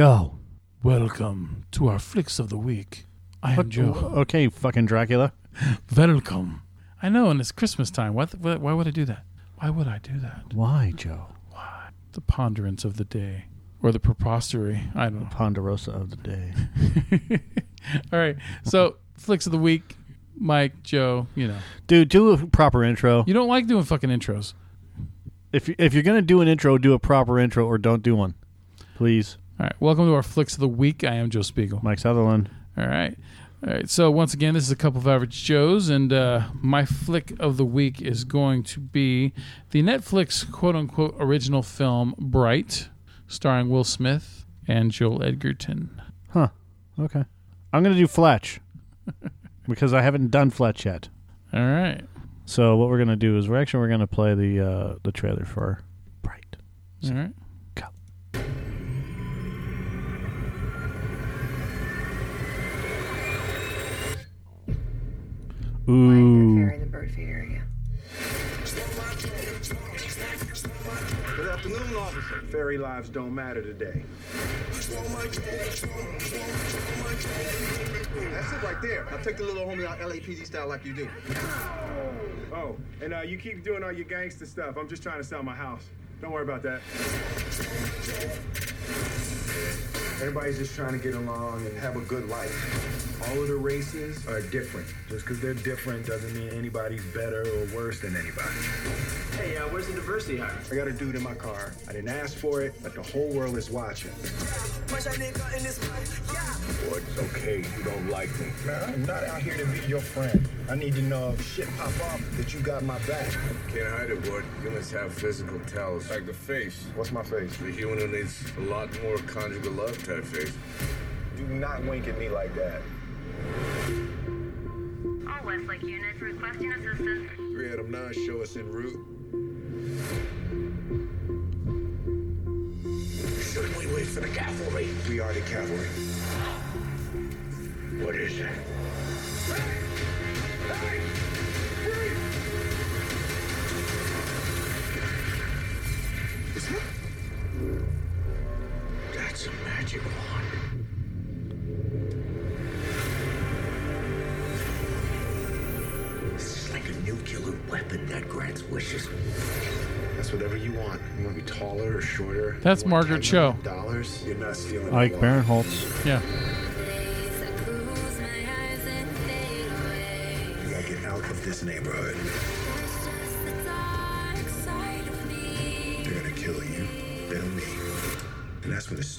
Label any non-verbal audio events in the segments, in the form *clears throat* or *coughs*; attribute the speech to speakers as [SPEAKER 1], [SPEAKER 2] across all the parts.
[SPEAKER 1] Go.
[SPEAKER 2] Welcome to our flicks of the week. I am Joe.
[SPEAKER 1] Okay, fucking Dracula.
[SPEAKER 2] Welcome. I know, and it's Christmas time. Why, th- why would I do that? Why would I do that?
[SPEAKER 1] Why, Joe? Why?
[SPEAKER 2] The ponderance of the day. Or the prepostery. I don't know.
[SPEAKER 1] Ponderosa of the day. *laughs*
[SPEAKER 2] All right. So, flicks of the week. Mike, Joe, you know.
[SPEAKER 1] Dude, do a proper intro.
[SPEAKER 2] You don't like doing fucking intros.
[SPEAKER 1] If you, if you're gonna do an intro, do a proper intro or don't do one, please.
[SPEAKER 2] All right. Welcome to our flicks of the week. I am Joe Spiegel.
[SPEAKER 1] Mike Sutherland.
[SPEAKER 2] All right. All right. So once again, this is a couple of average Joes, and uh, my flick of the week is going to be the Netflix quote unquote original film Bright, starring Will Smith and Joel Edgerton.
[SPEAKER 1] Huh. Okay. I'm gonna do Fletch *laughs* because I haven't done Fletch yet.
[SPEAKER 2] All right.
[SPEAKER 1] So what we're gonna do is we're actually we're gonna play the uh, the trailer for Bright.
[SPEAKER 2] All right.
[SPEAKER 1] Ooh.
[SPEAKER 3] interfere the bird feeder area?
[SPEAKER 4] Good afternoon, officer. Fairy lives don't matter today. That's it right there. Now take the little homie out LAPD style like you do. Oh, and uh, you keep doing all your gangster stuff. I'm just trying to sell my house. Don't worry about that. Everybody's just trying to get along and have a good life. All of the races are different. Just because they're different doesn't mean anybody's better or worse than anybody.
[SPEAKER 5] Hey, uh, where's the diversity hire?
[SPEAKER 4] I got a dude in my car. I didn't ask for it, but the whole world is watching. Boy, it's okay you don't like me. Man, I'm not out here to be your friend. I need to know if shit pop off that you got my back.
[SPEAKER 6] Can't hide it, Wood. Humans have physical tells. Like the face.
[SPEAKER 4] What's my face?
[SPEAKER 6] The human who needs a lot more conjugal love type face.
[SPEAKER 4] Do not wink at me like that.
[SPEAKER 7] All Westlake units requesting assistance.
[SPEAKER 6] 3 Adam 9, show us en route.
[SPEAKER 4] Shouldn't we wait for the cavalry? We are the cavalry. What is it? That's a magic wand. This like a nuclear weapon that grants wishes. That's whatever you want. You want to be taller or shorter?
[SPEAKER 2] That's Margaret Cho.
[SPEAKER 4] Dollars? You're not stealing.
[SPEAKER 1] Ike. Barinholtz.
[SPEAKER 2] Yeah.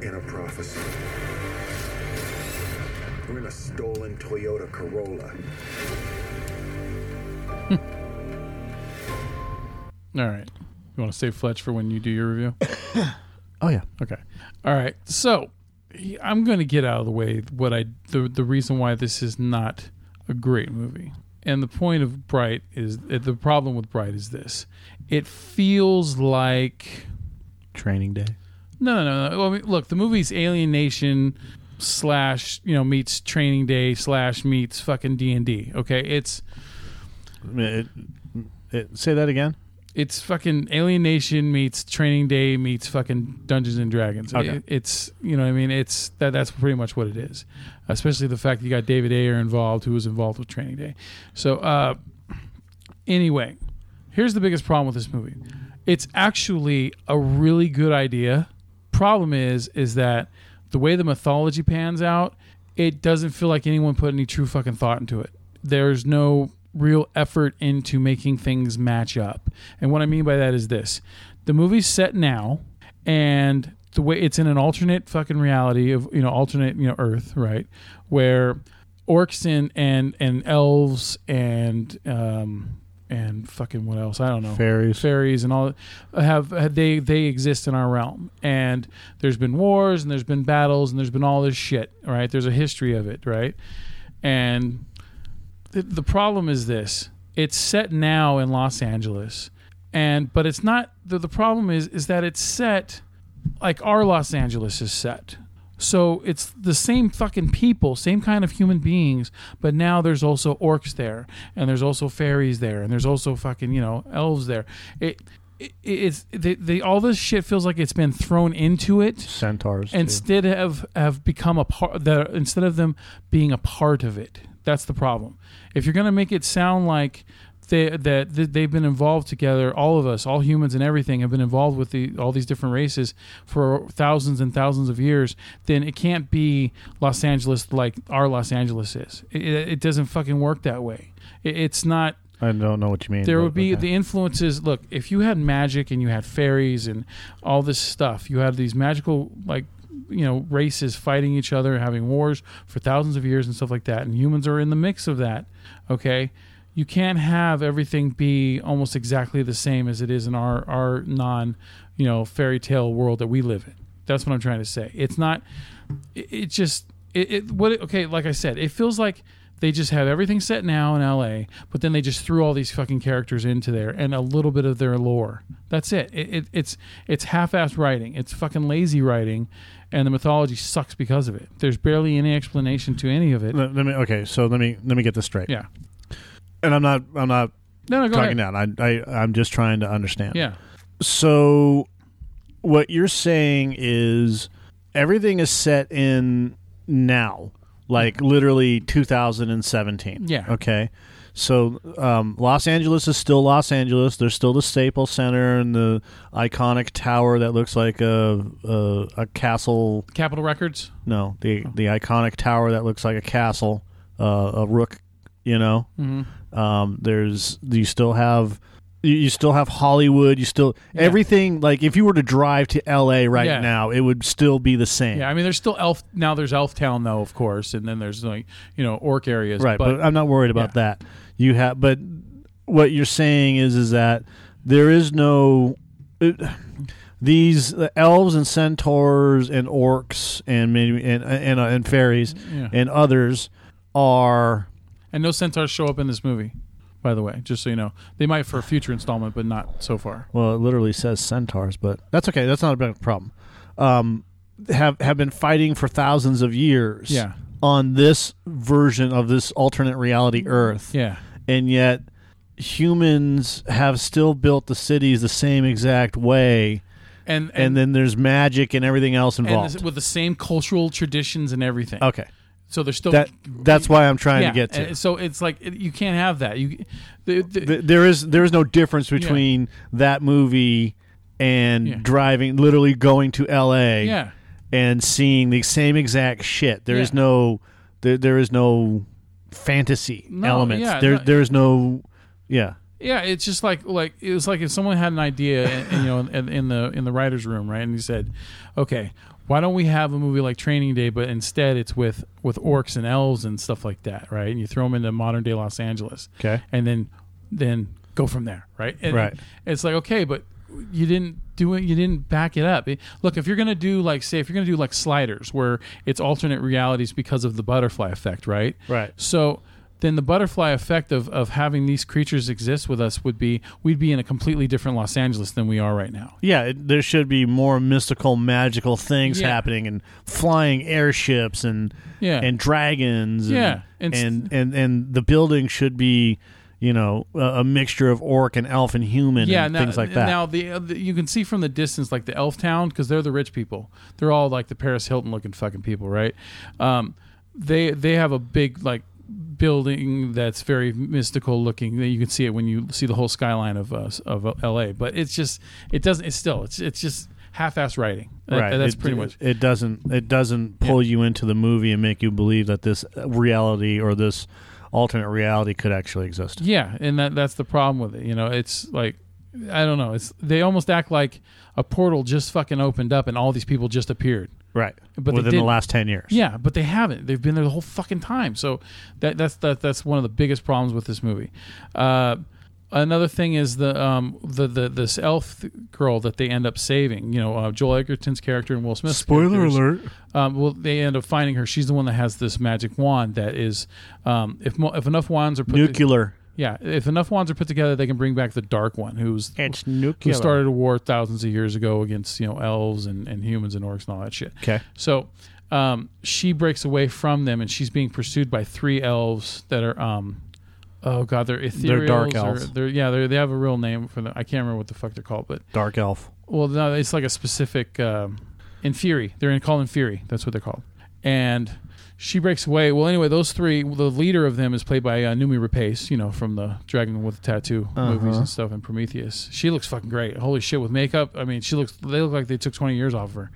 [SPEAKER 4] We're in a prophecy. We're in a stolen Toyota Corolla. *laughs*
[SPEAKER 2] All right. You want to save Fletch for when you do your review? *coughs*
[SPEAKER 1] Oh yeah.
[SPEAKER 2] Okay. All right. So I'm going to get out of the way what I the the reason why this is not a great movie. And the point of Bright is eh, the problem with Bright is this. It feels like
[SPEAKER 1] Training day.
[SPEAKER 2] No, no, no. Well, I mean, look, the movie's Alien Nation slash you know meets Training Day slash meets fucking D and D. Okay, it's
[SPEAKER 1] It, it, say that again.
[SPEAKER 2] it's fucking Alien Nation meets Training Day meets fucking Dungeons and Dragons.
[SPEAKER 1] Okay.
[SPEAKER 2] It- it's you know what I mean it's that that's pretty much what it is. Especially the fact that you got David Ayer involved, who was involved with Training Day. So uh, anyway, here's the biggest problem with this movie. It's actually a really good idea. Problem is, is that the way the mythology pans out, it doesn't feel like anyone put any true fucking thought into it. There's no real effort into making things match up. And what I mean by that is this the movie's set now, and the way it's in an alternate fucking reality of you know alternate you know Earth, right, where orcs and and and elves and um and fucking what else? I don't know.
[SPEAKER 1] Fairies.
[SPEAKER 2] fairies and all have, have they they exist in our realm. And there's been wars and there's been battles and there's been all this shit right? There's a history of it right? And the, the problem is this. It's set now in los angeles. And but it's not the, the problem is is that it's set like our los angeles is set so it's the same fucking people same kind of human beings but now there's also orcs there and there's also fairies there and there's also fucking you know elves there it, it it's they, they all this shit feels like it's been thrown into it
[SPEAKER 1] Centaurs. too.
[SPEAKER 2] instead have have become a part that instead of them being a part of it that's the problem if you're going to make it sound like they, that th- they've been involved together all of us all humans and everything have been involved with the all these different races for thousands and thousands of years then it can't be los angeles like our los angeles is it, it it doesn't fucking work that way it, it's not
[SPEAKER 1] I don't know what you mean.
[SPEAKER 2] there would be
[SPEAKER 1] okay.
[SPEAKER 2] the influences look if you had magic and you had fairies and all this stuff you had these magical like you know races fighting each other having wars for thousands of years and stuff like that and humans are in the mix of that okay you can't have everything be almost exactly the same as it is in our our non you know fairy tale world that we live in that's what i'm trying to say it's not it, it just it, it what it, okay like i said it feels like they just have everything set now in LA, but then they just threw all these fucking characters into there and a little bit of their lore. That's it. it, it it's it's half-assed writing. It's fucking lazy writing, and the mythology sucks because of it. There's barely any explanation to any of it.
[SPEAKER 1] Let, let me. Okay, so let me let me get this straight.
[SPEAKER 2] Yeah.
[SPEAKER 1] And I'm not. I'm not
[SPEAKER 2] No, no, go
[SPEAKER 1] talking
[SPEAKER 2] ahead.
[SPEAKER 1] down. I, I. I'm just trying to understand.
[SPEAKER 2] Yeah.
[SPEAKER 1] So, what you're saying is everything is set in now, like literally 2017.
[SPEAKER 2] Yeah.
[SPEAKER 1] Okay. So, um, Los Angeles is still Los Angeles. There's still the Staples Center and the iconic tower that looks like a a, a castle.
[SPEAKER 2] Capitol Records.
[SPEAKER 1] No, the the iconic tower that looks like a castle, uh, a rook. You know.
[SPEAKER 2] Mm-hmm.
[SPEAKER 1] Um, there's you still have you, still have Hollywood. You still everything like if you were to drive to L.A. right
[SPEAKER 2] Yeah.
[SPEAKER 1] now, it would still be the same.
[SPEAKER 2] Yeah, I mean, there's still Elf. Now there's Elf Town, though, of course, and then there's like you know orc areas.
[SPEAKER 1] right. But, I'm not worried about
[SPEAKER 2] yeah.
[SPEAKER 1] that. You have, but what you're saying is is that there is no. It, these uh, elves and centaurs and orcs and maybe and and, uh, and fairies
[SPEAKER 2] Yeah.
[SPEAKER 1] and others are
[SPEAKER 2] and no centaurs show up in this movie. By the way, just so you know, they might for a future installment, but not so far.
[SPEAKER 1] well, it literally says centaurs, but that's okay. That's not a big problem. Um, have have been fighting for thousands of years.
[SPEAKER 2] Yeah.
[SPEAKER 1] On this version of this alternate reality Earth.
[SPEAKER 2] Yeah,
[SPEAKER 1] And yet, humans have still built the cities the same exact way.
[SPEAKER 2] and
[SPEAKER 1] And, then there's magic and everything else
[SPEAKER 2] and
[SPEAKER 1] involved.
[SPEAKER 2] this- with the same cultural traditions and everything.
[SPEAKER 1] okay.
[SPEAKER 2] So there's still
[SPEAKER 1] That that's why I'm trying
[SPEAKER 2] yeah,
[SPEAKER 1] to get to.
[SPEAKER 2] So it's like you can't have that. You, the, the,
[SPEAKER 1] there is there is no difference between that movie and
[SPEAKER 2] Yeah.
[SPEAKER 1] driving literally going to LA
[SPEAKER 2] yeah,
[SPEAKER 1] and seeing the same exact shit. There is
[SPEAKER 2] Yeah.
[SPEAKER 1] no there, there is no fantasy
[SPEAKER 2] No,
[SPEAKER 1] elements.
[SPEAKER 2] yeah,
[SPEAKER 1] there
[SPEAKER 2] no-
[SPEAKER 1] there is no yeah.
[SPEAKER 2] yeah. It's just like like it was like if someone had an idea, and, and, you know, in, in the in the writers' room, right, and he said, "Okay, why don't we have a movie like Training Day, but instead it's with with orcs and elves and stuff like that, right? And you throw them into modern day Los Angeles,
[SPEAKER 1] Okay.
[SPEAKER 2] and then then go from there, right? And
[SPEAKER 1] Right.
[SPEAKER 2] It's like okay, but you didn't do it. You didn't back it up. It- look, if you're gonna do like say if you're gonna do like Sliders, where it's alternate realities because of the butterfly effect, right?
[SPEAKER 1] Right.
[SPEAKER 2] So then the butterfly effect of, of having these creatures exist with us would be we'd be in a completely different Los Angeles than we are right now.
[SPEAKER 1] Yeah, it, there should be more mystical, magical things
[SPEAKER 2] Yeah.
[SPEAKER 1] happening, and flying airships, and
[SPEAKER 2] Yeah.
[SPEAKER 1] and dragons, and,
[SPEAKER 2] Yeah, and
[SPEAKER 1] and
[SPEAKER 2] s-
[SPEAKER 1] and, and the building should be, you know, a, a mixture of orc and elf and human,
[SPEAKER 2] yeah,
[SPEAKER 1] and
[SPEAKER 2] now,
[SPEAKER 1] things like that.
[SPEAKER 2] Now the, uh, the you can see from the distance like the Elf Town because they're the rich people. They're all like the Paris Hilton looking fucking people, right? Um, they they have a big like building that's very mystical looking. You can see it when you see the whole skyline of uh, of L.A. But it's just it doesn't. It's still it's it's just half-ass writing. That-
[SPEAKER 1] right,
[SPEAKER 2] That's
[SPEAKER 1] it,
[SPEAKER 2] pretty much.
[SPEAKER 1] It doesn't it doesn't pull you into the movie and make you believe that this reality or this alternate reality could actually exist.
[SPEAKER 2] Yeah, and that that's the problem with it. You know, it's like I don't know. It's they almost act like a portal just fucking opened up and all these people just appeared.
[SPEAKER 1] Right.
[SPEAKER 2] But
[SPEAKER 1] within the last ten years.
[SPEAKER 2] Yeah, but they haven't. They've been there the whole fucking time. So that that's that, that's one of the biggest problems with this movie. Uh, another thing is the um the, the this elf girl that they end up saving. You know, uh, Joel Edgerton's character and Will Smith.
[SPEAKER 1] Spoiler alert.
[SPEAKER 2] Um, well, they end up finding her. She's the one that has this magic wand that is, um, if mo- if enough wands are put to-
[SPEAKER 1] Nuclear.
[SPEAKER 2] Yeah, if enough wands are put together, they can bring back the Dark One, who's
[SPEAKER 1] It's
[SPEAKER 2] who started a war thousands of years ago against you know elves and, and humans and orcs and all that shit.
[SPEAKER 1] Okay.
[SPEAKER 2] So um, she breaks away from them, and she's being pursued by three elves that are um, oh god, they're ethereal.
[SPEAKER 1] They're dark elves.
[SPEAKER 2] They're, yeah, they they have a real name for them. I can't remember what the fuck they're called, but
[SPEAKER 1] Dark elf.
[SPEAKER 2] well, no, it's like a specific um, fury, They're in called fury. That's what they're called. And she breaks away. Well, anyway, those three. The leader of them is played by uh, Noomi Rapace. You know, from the Dragon with the Tattoo movies and stuff, and Prometheus. She looks fucking great. Holy shit, with makeup. I mean, she looks. They look like they took twenty years off of her.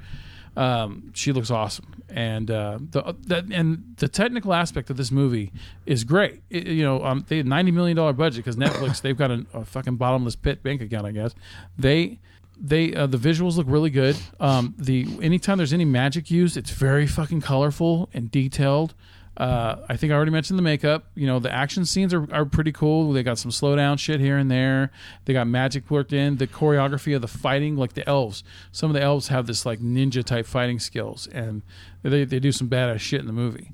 [SPEAKER 2] Um, she looks awesome, and uh, the that, and the technical aspect of this movie is great. It- you know, um, they had ninety million dollar budget because Netflix *coughs* they've got a, a fucking bottomless pit bank account, I guess. They they uh, the visuals look really good. Um, the anytime there's any magic used, it's very fucking colorful and detailed. Uh, I think I already mentioned the makeup. You know, the action scenes are, are pretty cool. They got some slow down shit here and there. They got magic worked in. The choreography of the fighting, like the elves. Some of the elves have this like ninja type fighting skills, and they, they do some badass shit in the movie.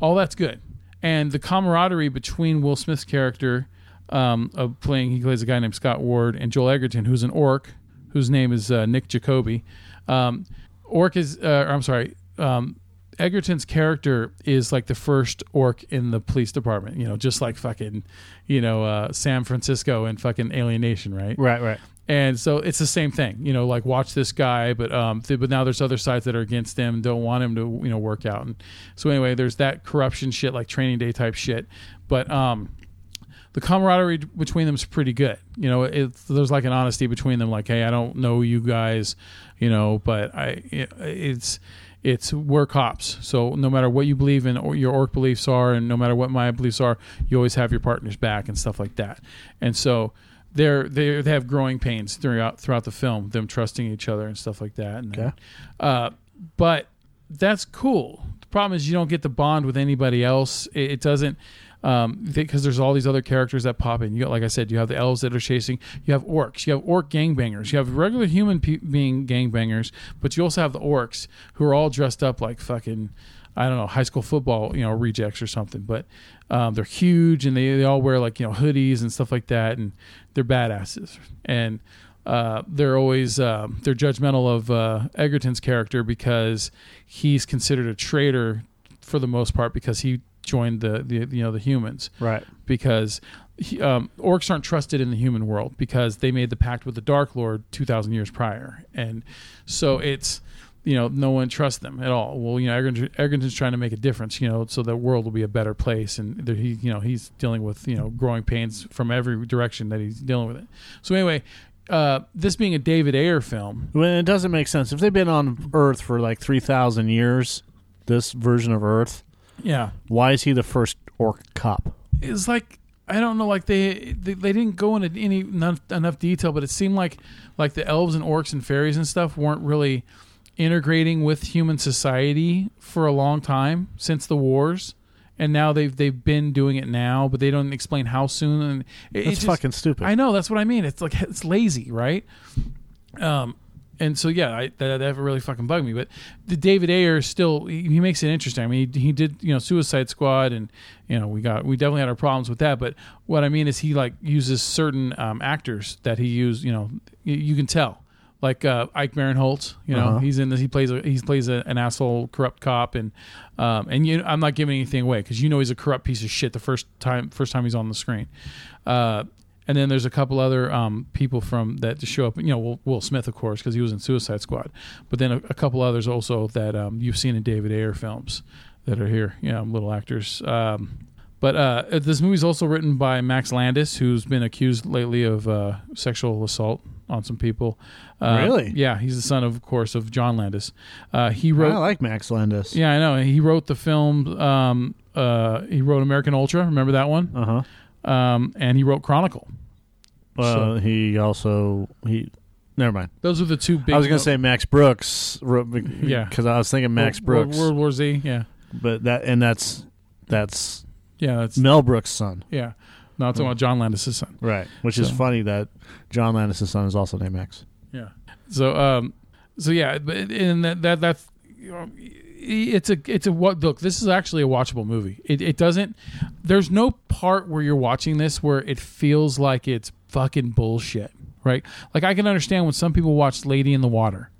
[SPEAKER 2] All that's good. And the camaraderie between Will Smith's character, um, of playing, he plays a guy named Scott Ward, and Joel Edgerton, who's an orc, whose name is uh, Nick Jacoby. Um, orc is, uh, or I'm sorry, um, Edgerton's character is like the first orc in the police department, you know, just like fucking, you know, uh, San Francisco and fucking Alien Nation, right?
[SPEAKER 1] Right, right.
[SPEAKER 2] And so it's the same thing, you know, like watch this guy, but um, th- but now there's other sides that are against him, don't want him to, you know, work out. And so anyway, there's that corruption shit, like Training Day type shit. But um, the camaraderie between them is pretty good. You know, it's there's like an honesty between them. Like, hey, I don't know you guys, you know, but I it's it's we're cops. So no matter what you believe in or your orc beliefs are, and no matter what my beliefs are, you always have your partner's back and stuff like that. And so they're they they have growing pains throughout throughout the film, them trusting each other and stuff like that. And
[SPEAKER 1] Okay.
[SPEAKER 2] uh, but that's cool. The problem is you don't get the bond with anybody else. It, it doesn't um, because there's all these other characters that pop in. You got, like I said, you have the elves that are chasing. You have orcs. You have orc gangbangers. You have regular human pe- being gangbangers, but you also have the orcs who are all dressed up like fucking. I don't know, high school football, you know, rejects or something, but um, they're huge and they, they all wear like, you know, hoodies and stuff like that. And they're badasses. And uh, they're always uh, they're judgmental of uh, Edgerton's character because he's considered a traitor for the most part because he joined the, the you know the humans
[SPEAKER 1] Right.
[SPEAKER 2] because he, um, orcs aren't trusted in the human world because they made the pact with the Dark Lord two thousand years prior, and so it's you know no one trusts them at all. Well, you know Edgerton, Edgerton's trying to make a difference, you know, so the world will be a better place, and he you know he's dealing with you know growing pains from every direction that he's dealing with it. So anyway. Uh, this being a David Ayer film,
[SPEAKER 1] Well, it doesn't make sense. If they've been on Earth for like 3,000 years, this version of Earth,
[SPEAKER 2] yeah,
[SPEAKER 1] why is he the first orc cop?
[SPEAKER 2] it's like I don't know, like they they, they didn't go into any enough, enough detail, but it seemed like like the elves and orcs and fairies and stuff weren't really integrating with human society for a long time since the wars, and now they've they've been doing it now, but they don't explain how soon. And it, it just-
[SPEAKER 1] fucking stupid.
[SPEAKER 2] I know that's what I mean. It's like it's lazy, right? Um, and so yeah, I, that that really fucking bugged me. But the David Ayer still he, he makes it interesting. I mean, he, he did you know Suicide Squad, and you know we got we definitely had our problems with that. But what I mean is he like uses certain um, actors that he used. You know, you, you can tell. Like uh, Ike Barinholtz, you know,
[SPEAKER 1] Uh-huh.
[SPEAKER 2] he's in this. He plays a, he plays a, an asshole, corrupt cop, and um, and you, I'm not giving anything away because you know he's a corrupt piece of shit the first time first time he's on the screen. Uh, and then there's a couple other um, people from that to show up. You know, Will, Will Smith, of course, because he was in Suicide Squad. But then a, a couple others also that um, you've seen in David Ayer films that are here. You know, little actors. Um, but uh, this movie's also written by Max Landis, who's been accused lately of uh, sexual assault on some people. Uh,
[SPEAKER 1] Really?
[SPEAKER 2] Yeah, he's the son, of course, of John Landis. Uh, he wrote.
[SPEAKER 1] I like Max Landis.
[SPEAKER 2] yeah, I know. He wrote the film. Um, uh, he wrote American Ultra. Remember that one?
[SPEAKER 1] Uh huh.
[SPEAKER 2] Um, and he wrote Chronicle.
[SPEAKER 1] Well,
[SPEAKER 2] So-
[SPEAKER 1] he also he. Never mind.
[SPEAKER 2] Those are the two big.
[SPEAKER 1] I was gonna say Max Brooks.
[SPEAKER 2] Wrote, yeah.
[SPEAKER 1] because I was thinking Max
[SPEAKER 2] World,
[SPEAKER 1] Brooks,
[SPEAKER 2] World War Z. Yeah,
[SPEAKER 1] but that and that's that's
[SPEAKER 2] yeah, that's
[SPEAKER 1] Mel Brooks' son,
[SPEAKER 2] yeah. No, I'm talking about John Landis' son.
[SPEAKER 1] right? Which is
[SPEAKER 2] So-
[SPEAKER 1] funny that John Landis' son is also named Max.
[SPEAKER 2] Yeah. So um, so yeah, but and that that that's you know, it's a it's a what look. This is actually a watchable movie. It it doesn't. There's no part where you're watching this where it feels like it's fucking bullshit, right? Like I can understand when some people watch Lady in the Water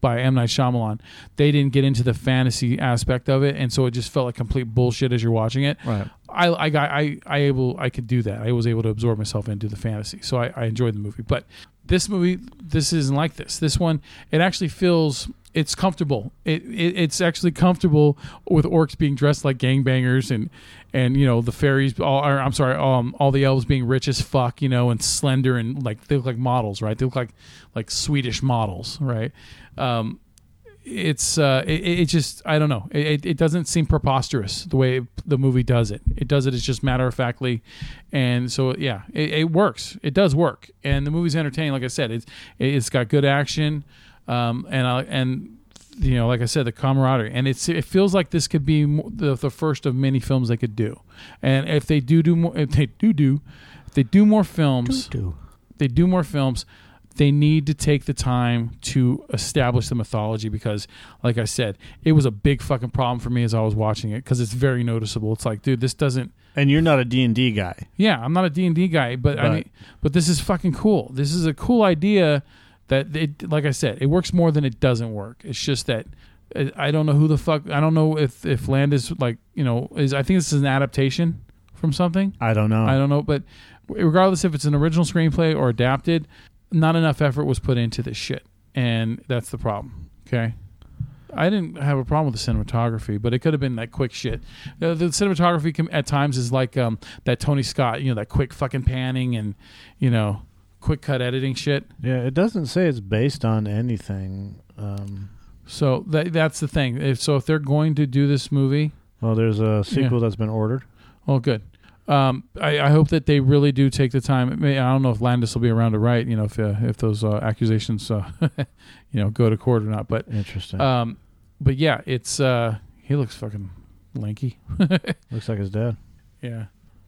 [SPEAKER 2] by M Night Shyamalan, they didn't get into the fantasy aspect of it, and so it just felt like complete bullshit as you're watching it.
[SPEAKER 1] Right.
[SPEAKER 2] I I got I I able I could do that. I was able to absorb myself into the fantasy, so I, I enjoyed the movie. But this movie, this isn't like this. This one, it actually feels it's comfortable. It, it it's actually comfortable with orcs being dressed like gangbangers and and you know the fairies. All or, I'm sorry, um, all the elves being rich as fuck, you know, and slender and like they look like models, right? They look like like Swedish models, right? Um, it's uh it, it just i don't know it, it doesn't seem preposterous the way the movie does it it does it as just matter of factly and so yeah it, it works it does work and the movie's entertaining like i said it's it's got good action um and I, and you know like i said the camaraderie. And it's it feels like this could be the, the first of many films they could do. And if they do do more if they do do if they do more films they do more films they need to take the time to establish the mythology because like i said it was a big fucking problem for me as i was watching it because it's very noticeable. It's like dude this doesn't
[SPEAKER 1] And you're not a D and D guy.
[SPEAKER 2] yeah i'm not a d&d guy but i mean but this is fucking cool. This is a cool idea that it like i said it works more than it doesn't work it's just that i don't know who the fuck i don't know if if Landis like you know is i think this is an adaptation from something
[SPEAKER 1] I don't know.
[SPEAKER 2] I don't know, but regardless if it's an original screenplay or adapted, not enough effort was put into this shit, and that's the problem. Okay. I didn't have a problem with the cinematography, but it could have been that quick shit. The cinematography at times is like um, that Tony Scott, you know, that quick fucking panning and you know, quick cut editing shit.
[SPEAKER 1] yeah, it doesn't say it's based on anything. Um,
[SPEAKER 2] So that that's the thing. If so, if they're going to do this movie,
[SPEAKER 1] well, there's a sequel that's been ordered.
[SPEAKER 2] Oh, good. Um, I, I hope that they really do take the time. May- I don't know if Landis will be around to write. You know, if uh, if those uh, accusations, uh, *laughs* you know, go to court or not. But
[SPEAKER 1] Interesting.
[SPEAKER 2] um, but yeah, it's uh, he looks fucking lanky. *laughs*
[SPEAKER 1] Looks like his dad.
[SPEAKER 2] yeah.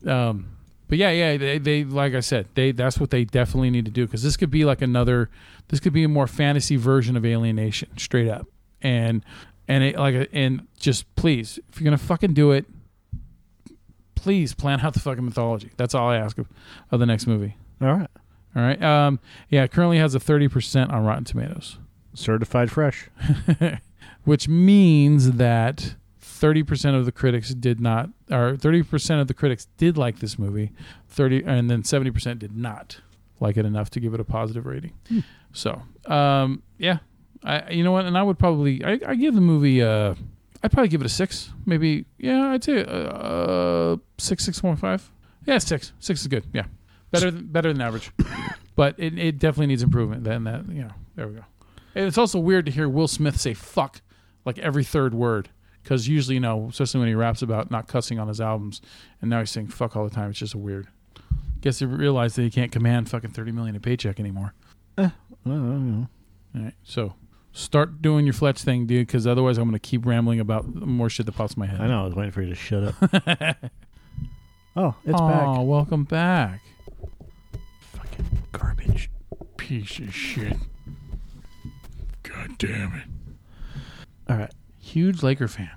[SPEAKER 2] Um, but yeah, yeah, they, they like I said, they that's what they definitely need to do because this could be like another, this could be a more fantasy version of Alien Nation, straight up, and and it like and just please, if you're gonna fucking do it, please plan out the fucking mythology. That's all I ask of, of the next movie.
[SPEAKER 1] All right.
[SPEAKER 2] All right. Um, yeah, it currently has a thirty percent on Rotten Tomatoes,
[SPEAKER 1] Certified fresh. *laughs*
[SPEAKER 2] which means that thirty percent of the critics did not, or thirty percent of the critics did like this movie, thirty, and then seventy percent did not like it enough to give it a positive rating. So, um, yeah, I, you know what? And I would probably, I, I give the movie, uh, I'd probably give it a six, maybe. Yeah, I'd say uh, six, six point five. Yeah, six. Six is good. Yeah, better, than, better than average. *coughs* but it, it definitely needs improvement. Then that, you know, there we go. And it's also weird to hear Will Smith say "fuck" like every third word because usually, you know, especially when he raps about not cussing on his albums, and now he's saying "fuck" all the time. It's just weird. Guess he realized that he can't command fucking thirty million a paycheck anymore.
[SPEAKER 1] Eh, well, you know.
[SPEAKER 2] All right, so start doing your Fletch thing, dude, because otherwise I'm going to keep rambling about more shit that pops in my head.
[SPEAKER 1] I know. I was waiting for you to shut up. *laughs* oh, it's
[SPEAKER 2] Aw,
[SPEAKER 1] back.
[SPEAKER 2] welcome back.
[SPEAKER 1] Fucking garbage.
[SPEAKER 2] Piece of shit. God damn it.
[SPEAKER 1] All right.
[SPEAKER 2] Huge Laker fan.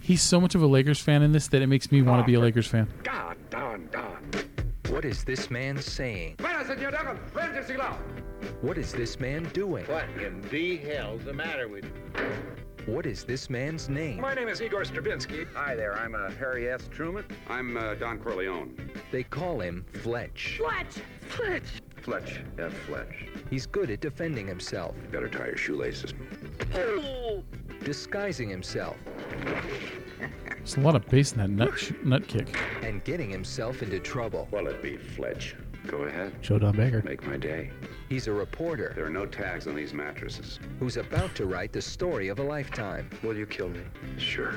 [SPEAKER 2] He's so much of a Lakers fan in this that it makes me want to be a Lakers fan.
[SPEAKER 6] God darn, darn.
[SPEAKER 8] What is this man saying? What is this man doing?
[SPEAKER 5] What in the hell's the matter with you?
[SPEAKER 8] What is this man's name?
[SPEAKER 6] My name is Igor Stravinsky.
[SPEAKER 5] Hi there, I'm uh, Harry S. Truman.
[SPEAKER 9] I'm uh, Don Corleone.
[SPEAKER 8] They call him Fletch.
[SPEAKER 6] Fletch. Fletch! Fletch, F. Fletch.
[SPEAKER 8] He's good at defending himself, You
[SPEAKER 6] Better tie your shoelaces. *coughs*
[SPEAKER 8] disguising himself,
[SPEAKER 2] There's a lot of bass in that nut, sh- nut kick.
[SPEAKER 8] and getting himself into trouble.
[SPEAKER 6] Well, it be Fletch.
[SPEAKER 9] Go ahead.
[SPEAKER 1] Joe Don Baker.
[SPEAKER 9] Make my day.
[SPEAKER 8] He's a reporter
[SPEAKER 9] There are no tags on these mattresses.
[SPEAKER 8] who's about to write the story of a lifetime,
[SPEAKER 6] Will you kill me?
[SPEAKER 9] Sure.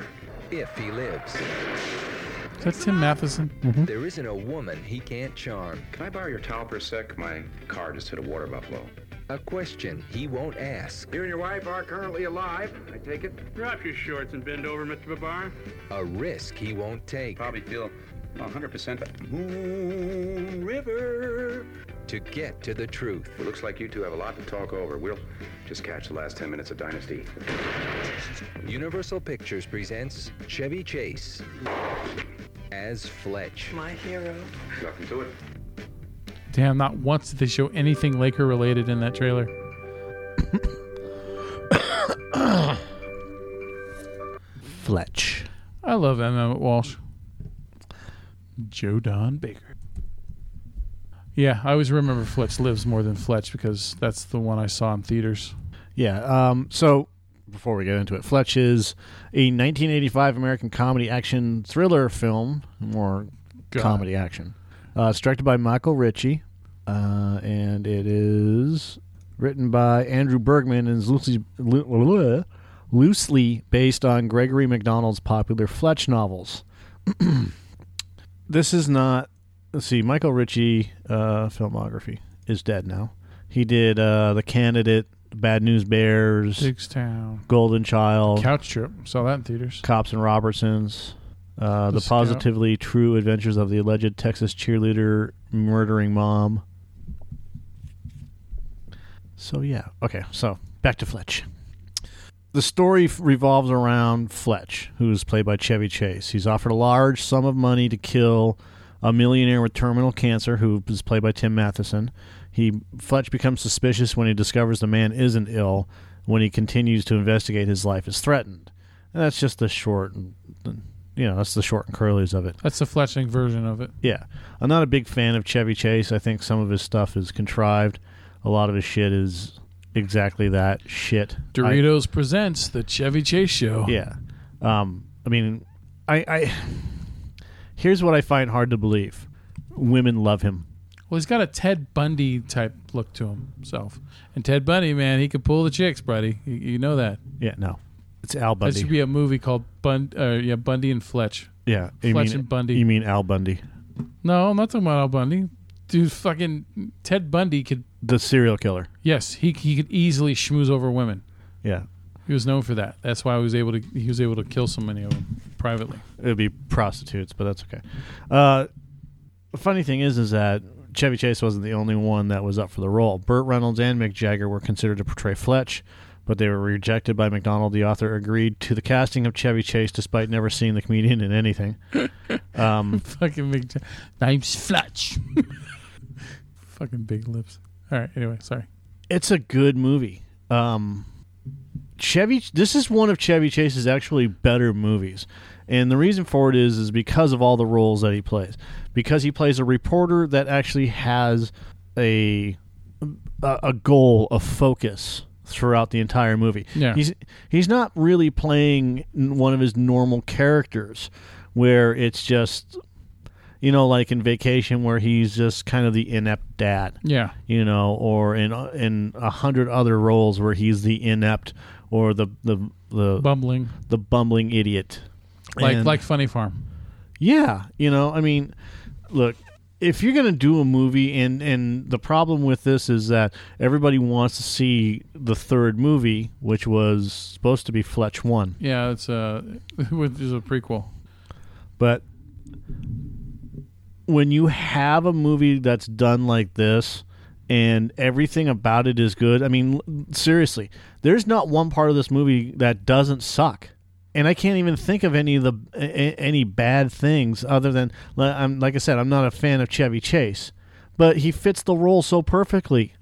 [SPEAKER 8] if he lives.
[SPEAKER 2] Is that Tim Matheson? Mm-hmm.
[SPEAKER 8] There isn't a woman he can't charm.
[SPEAKER 9] Can I borrow your towel for a sec? My car just hit a water buffalo.
[SPEAKER 8] A question he won't ask.
[SPEAKER 9] You and your wife are currently alive, I take it?
[SPEAKER 10] Drop your shorts and bend over, Mr. Babar.
[SPEAKER 8] A risk he won't take.
[SPEAKER 9] Probably feel 100%
[SPEAKER 5] Moon River.
[SPEAKER 8] To get to the truth.
[SPEAKER 9] It looks like you two have a lot to talk over. We'll just catch the last 10 minutes of Dynasty.
[SPEAKER 8] Universal Pictures presents Chevy Chase as Fletch.
[SPEAKER 3] My hero.
[SPEAKER 9] Nothing to it.
[SPEAKER 2] Damn, not once did they show anything Laker related in that trailer. *coughs*
[SPEAKER 1] Fletch.
[SPEAKER 2] I love M. Emmet Walsh. Joe Don Baker. Yeah, I always remember Fletch Lives more than Fletch because that's the one I saw in theaters.
[SPEAKER 1] Yeah. Um, so before we get into it, Fletch is a 1985 American comedy action thriller film, more
[SPEAKER 2] God.
[SPEAKER 1] comedy action. Uh, it's directed by Michael Ritchie, uh, and it is written by Andrew Bergman and is loosely, loosely based on Gregory McDonald's popular Fletch novels. *clears throat* this is not. Let's see. Michael Ritchie uh, filmography is dead now. He did uh, The Candidate, Bad News Bears,
[SPEAKER 2] Diggstown.
[SPEAKER 1] Golden Child,
[SPEAKER 2] Couch Trip. Saw that in theaters.
[SPEAKER 1] Cops and Robbersons, uh,
[SPEAKER 2] The
[SPEAKER 1] the, positively true adventures of the alleged Texas cheerleader murdering mom. So yeah, okay. So back to Fletch. The story f- revolves around Fletch, who is played by Chevy Chase. He's offered a large sum of money to kill a millionaire with terminal cancer, who is played by Tim Matheson. He Fletch becomes suspicious when he discovers the man isn't ill. When he continues to investigate, his life is threatened. And that's just the short, and you know, that's the short and curlies of it.
[SPEAKER 2] That's the Fletching version of it.
[SPEAKER 1] Yeah, I'm not a big fan of Chevy Chase. I think some of his stuff is contrived. A lot of his shit is exactly that shit. I-
[SPEAKER 2] Doritos presents the Chevy Chase Show.
[SPEAKER 1] yeah. Um, I mean, I, I here's what I find hard to believe: women love him.
[SPEAKER 2] Well, he's got a Ted Bundy type look to himself. And Ted Bundy, man, he could pull the chicks, buddy. You, you know that.
[SPEAKER 1] Yeah, no, it's Al
[SPEAKER 2] That should be a movie called Bund, uh, yeah, Bundy and Fletch.
[SPEAKER 1] yeah, you
[SPEAKER 2] Fletch
[SPEAKER 1] mean
[SPEAKER 2] and Bundy.
[SPEAKER 1] You mean Al Bundy,
[SPEAKER 2] No, I'm not talking about Al Bundy. Dude, fucking Ted Bundy could.
[SPEAKER 1] the serial killer?
[SPEAKER 2] Yes, he he could easily schmooze over women.
[SPEAKER 1] Yeah,
[SPEAKER 2] He was known for that. That's why he was able to he was able to kill so many of them privately.
[SPEAKER 1] it would be prostitutes, but that's okay. Uh, the funny thing is, is that Chevy Chase wasn't the only one that was up for the role. Burt Reynolds and Mick Jagger were considered to portray Fletch, but they were rejected by McDonald. The author agreed to the casting of Chevy Chase despite never seeing the comedian in anything. *laughs* Um,
[SPEAKER 2] Fucking big. Name's Fletch. *laughs* Fucking big lips. All right. Anyway, sorry.
[SPEAKER 1] it's a good movie. Um, Chevy, this is one of Chevy Chase's actually better movies, and the reason for it is is because of all the roles that he plays. Because he plays a reporter that actually has a a, a goal, a focus throughout the entire movie.
[SPEAKER 2] Yeah.
[SPEAKER 1] He's he's not really playing one of his normal characters, where it's just. You know, like in Vacation, where he's just kind of the inept dad
[SPEAKER 2] Yeah.
[SPEAKER 1] you know, or in in a hundred other roles where he's the inept or the the the
[SPEAKER 2] Bumbling.
[SPEAKER 1] the bumbling idiot.
[SPEAKER 2] Like
[SPEAKER 1] And-
[SPEAKER 2] like Funny Farm.
[SPEAKER 1] yeah, you know, I mean, look, if you're gonna do a movie, and and the problem with this is that everybody wants to see the third movie, which was supposed to be Fletch one,
[SPEAKER 2] Yeah, it's uh, a *laughs* which is a prequel.
[SPEAKER 1] but when you have a movie that's done like this and everything about it is good i mean seriously there's not one part of this movie that doesn't suck and i can't even think of any of the any bad things other than i'm like i said i'm not a fan of chevy chase but he fits the role so perfectly